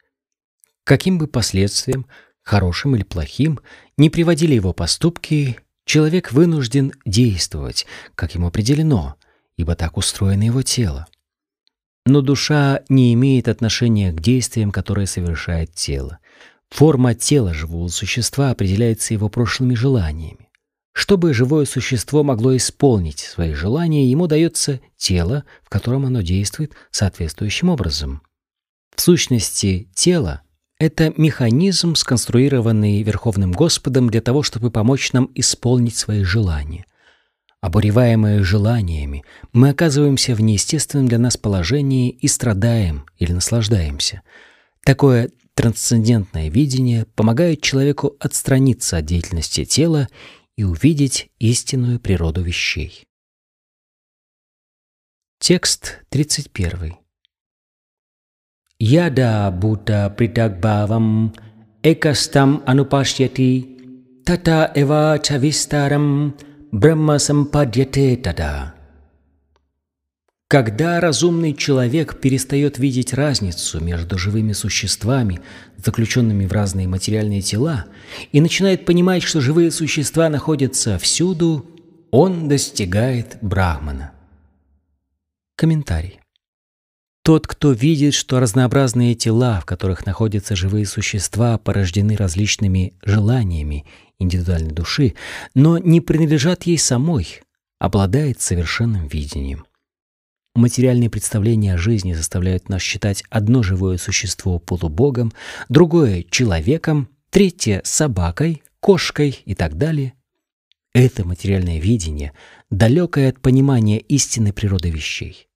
Каким бы последствиям, хорошим или плохим, не приводили его поступки, Человек вынужден действовать, как ему определено, ибо так устроено его тело. Но душа не имеет отношения к действиям, которые совершает тело. Форма тела живого существа определяется его прошлыми желаниями. Чтобы живое существо могло исполнить свои желания, ему дается тело, в котором оно действует соответствующим образом. В сущности, тело это механизм, сконструированный Верховным Господом для того, чтобы помочь нам исполнить свои желания. Обуреваемые желаниями, мы оказываемся в неестественном для нас положении и страдаем или наслаждаемся. Такое трансцендентное видение помогает человеку отстраниться от деятельности тела и увидеть истинную природу вещей. Текст 31. Yada Bhuta Pritagбавам Экастам Анупашьяти Тата Эва Чавистарам Брахма Сампадьяте Тада. Когда разумный человек перестает видеть разницу между живыми существами, заключенными в разные материальные тела, и начинает понимать, что живые существа находятся всюду, он достигает Брахмана. Комментарий. Тот, кто видит, что разнообразные тела, в которых находятся живые существа, порождены различными желаниями индивидуальной души, но не принадлежат ей самой, обладает совершенным видением. Материальные представления о жизни заставляют нас считать одно живое существо полубогом, другое — человеком, третье — собакой, кошкой и так далее. Это материальное видение, далекое от понимания истинной природы вещей.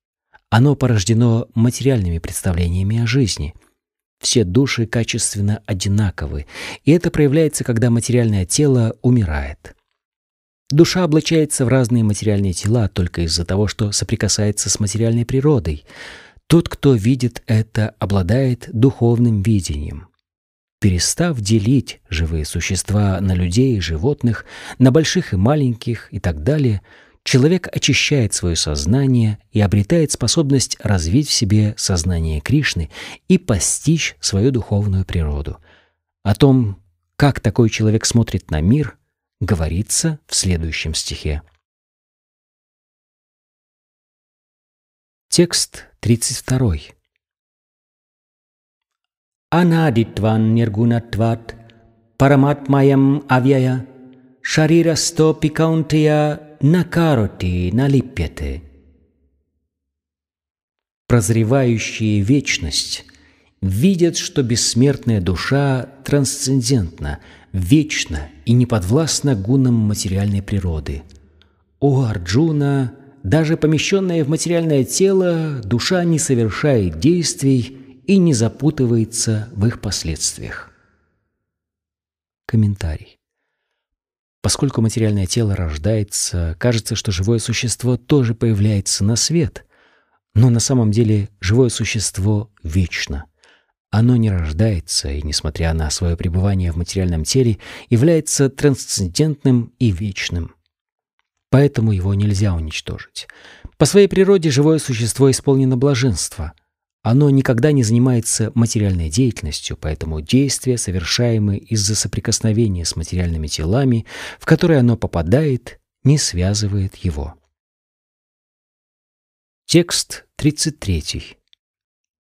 Оно порождено материальными представлениями о жизни. Все души качественно одинаковы, и это проявляется, когда материальное тело умирает. Душа облачается в разные материальные тела только из-за того, что соприкасается с материальной природой. Тот, кто видит это, обладает духовным видением. Перестав делить живые существа на людей и животных, на больших и маленьких и так далее, человек очищает свое сознание и обретает способность развить в себе сознание Кришны и постичь свою духовную природу. О том, как такой человек смотрит на мир – говорится в следующем стихе. Текст 32. Анадитван ниргунатват параматмаям авьяя шарирасто пикаунтия накароти налипьяте. Прозревающие вечность видят, что бессмертная душа трансцендентна, вечна и не подвластна гунам материальной природы. О Арджуна, даже помещенная в материальное тело, душа не совершает действий и не запутывается в их последствиях. Комментарий. Поскольку материальное тело рождается, кажется, что живое существо тоже появляется на свет, но на самом деле живое существо вечно – оно не рождается и, несмотря на свое пребывание в материальном теле, является трансцендентным и вечным. Поэтому его нельзя уничтожить. По своей природе живое существо исполнено блаженства. Оно никогда не занимается материальной деятельностью, поэтому действия, совершаемые из-за соприкосновения с материальными телами, в которые оно попадает, не связывает его. Текст 33.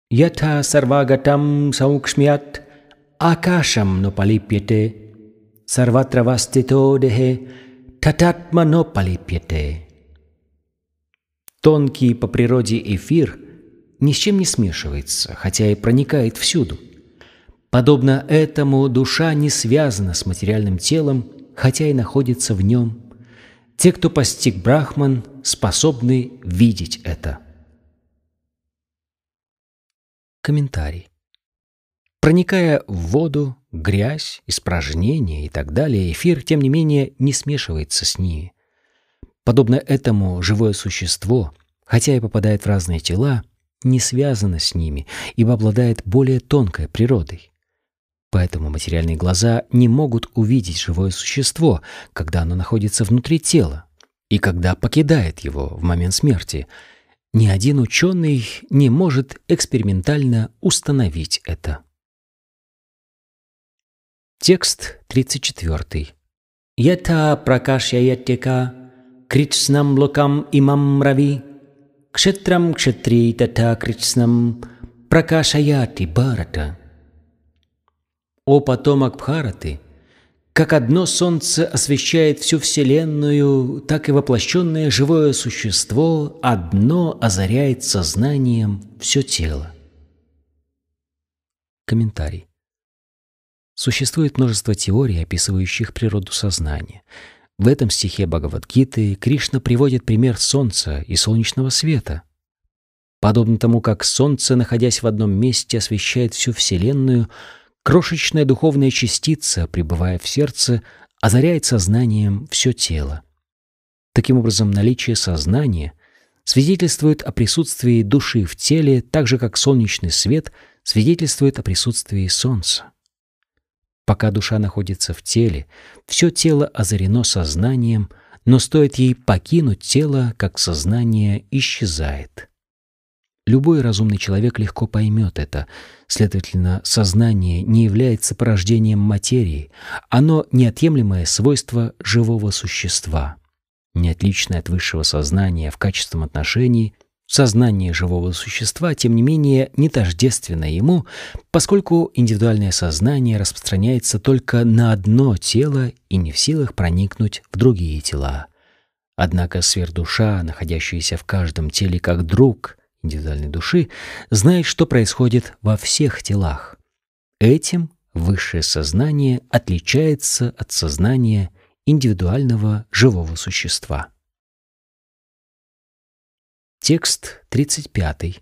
Ята сарвагатам саукшмят акашам нопалипьете сарватравастито дехе тататма нопалипьете. Тонкий по природе эфир ни с чем не смешивается, хотя и проникает всюду. Подобно этому душа не связана с материальным телом, хотя и находится в нем. Те, кто постиг Брахман, способны видеть это – Комментарий. Проникая в воду, грязь, испражнения и так далее, эфир, тем не менее, не смешивается с ними. Подобно этому живое существо, хотя и попадает в разные тела, не связано с ними, ибо обладает более тонкой природой. Поэтому материальные глаза не могут увидеть живое существо, когда оно находится внутри тела, и когда покидает его в момент смерти – ни один ученый не может экспериментально установить это. Текст 34. Ята пракашьяятека критснам локам имам рави кшетрам кшетри тата критснам пракашаяти барата. О потомок Бхараты, как одно солнце освещает всю Вселенную, так и воплощенное живое существо одно озаряет сознанием все тело. Комментарий. Существует множество теорий, описывающих природу сознания. В этом стихе Бхагавадгиты Кришна приводит пример Солнца и солнечного света. Подобно тому, как Солнце, находясь в одном месте, освещает всю Вселенную – Крошечная духовная частица, пребывая в сердце, озаряет сознанием все тело. Таким образом, наличие сознания свидетельствует о присутствии души в теле, так же как солнечный свет свидетельствует о присутствии солнца. Пока душа находится в теле, все тело озарено сознанием, но стоит ей покинуть тело, как сознание исчезает. Любой разумный человек легко поймет это. Следовательно, сознание не является порождением материи. Оно — неотъемлемое свойство живого существа. Не отличное от высшего сознания в качественном отношении, сознание живого существа, тем не менее, не тождественно ему, поскольку индивидуальное сознание распространяется только на одно тело и не в силах проникнуть в другие тела. Однако сверхдуша, находящаяся в каждом теле как друг — индивидуальной души знает, что происходит во всех телах. Этим Высшее сознание отличается от сознания индивидуального живого существа. Текст 35.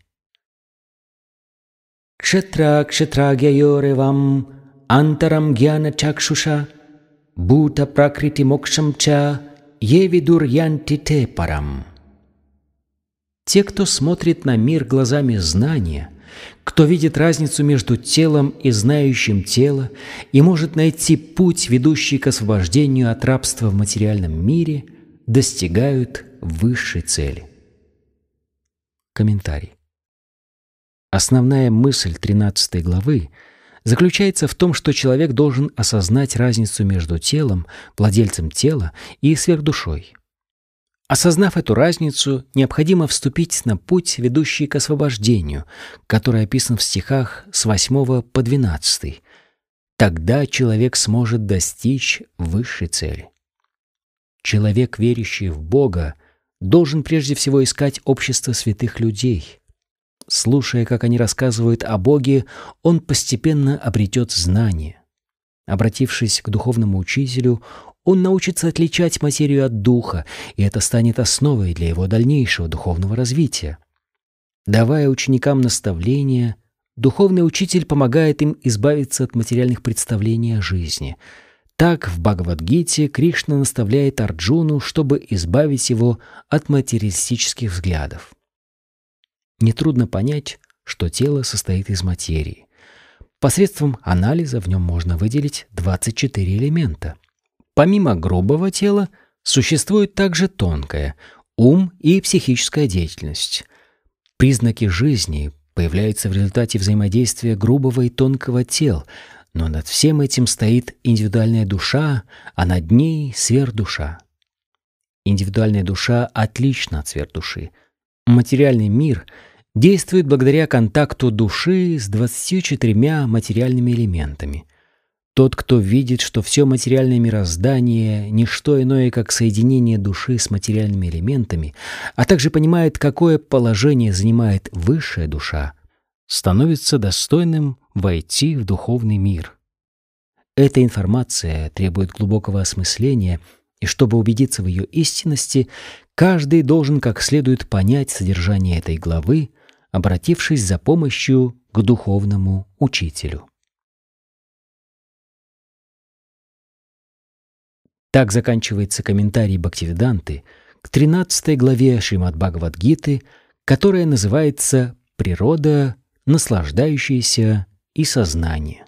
Кшетра кшетрагьяйоревам антарам гьяна чакшуша бута пракрити мокшам ча евидур янти те парам. Те, кто смотрит на мир глазами знания, кто видит разницу между телом и знающим тело и может найти путь, ведущий к освобождению от рабства в материальном мире, достигают высшей цели. Комментарий. Основная мысль 13 главы заключается в том, что человек должен осознать разницу между телом, владельцем тела и сверхдушой – Осознав эту разницу, необходимо вступить на путь, ведущий к освобождению, который описан в стихах с 8 по 12. Тогда человек сможет достичь высшей цели. Человек, верящий в Бога, должен прежде всего искать общество святых людей. Слушая, как они рассказывают о Боге, он постепенно обретет знание. Обратившись к духовному учителю, он научится отличать материю от духа, и это станет основой для его дальнейшего духовного развития. Давая ученикам наставления, духовный учитель помогает им избавиться от материальных представлений о жизни. Так в Бхагавадгите Кришна наставляет Арджуну, чтобы избавить его от материалистических взглядов. Нетрудно понять, что тело состоит из материи. Посредством анализа в нем можно выделить 24 элемента — Помимо грубого тела, существует также тонкое – ум и психическая деятельность. Признаки жизни появляются в результате взаимодействия грубого и тонкого тел, но над всем этим стоит индивидуальная душа, а над ней – сверхдуша. Индивидуальная душа отлична от сверхдуши. Материальный мир действует благодаря контакту души с 24 материальными элементами – тот, кто видит, что все материальное мироздание — не что иное, как соединение души с материальными элементами, а также понимает, какое положение занимает высшая душа, становится достойным войти в духовный мир. Эта информация требует глубокого осмысления, и чтобы убедиться в ее истинности, каждый должен как следует понять содержание этой главы, обратившись за помощью к духовному учителю. Так заканчивается комментарий Бхактивиданты к 13 главе Шримад Бхагавадгиты, которая называется «Природа, наслаждающаяся и сознание».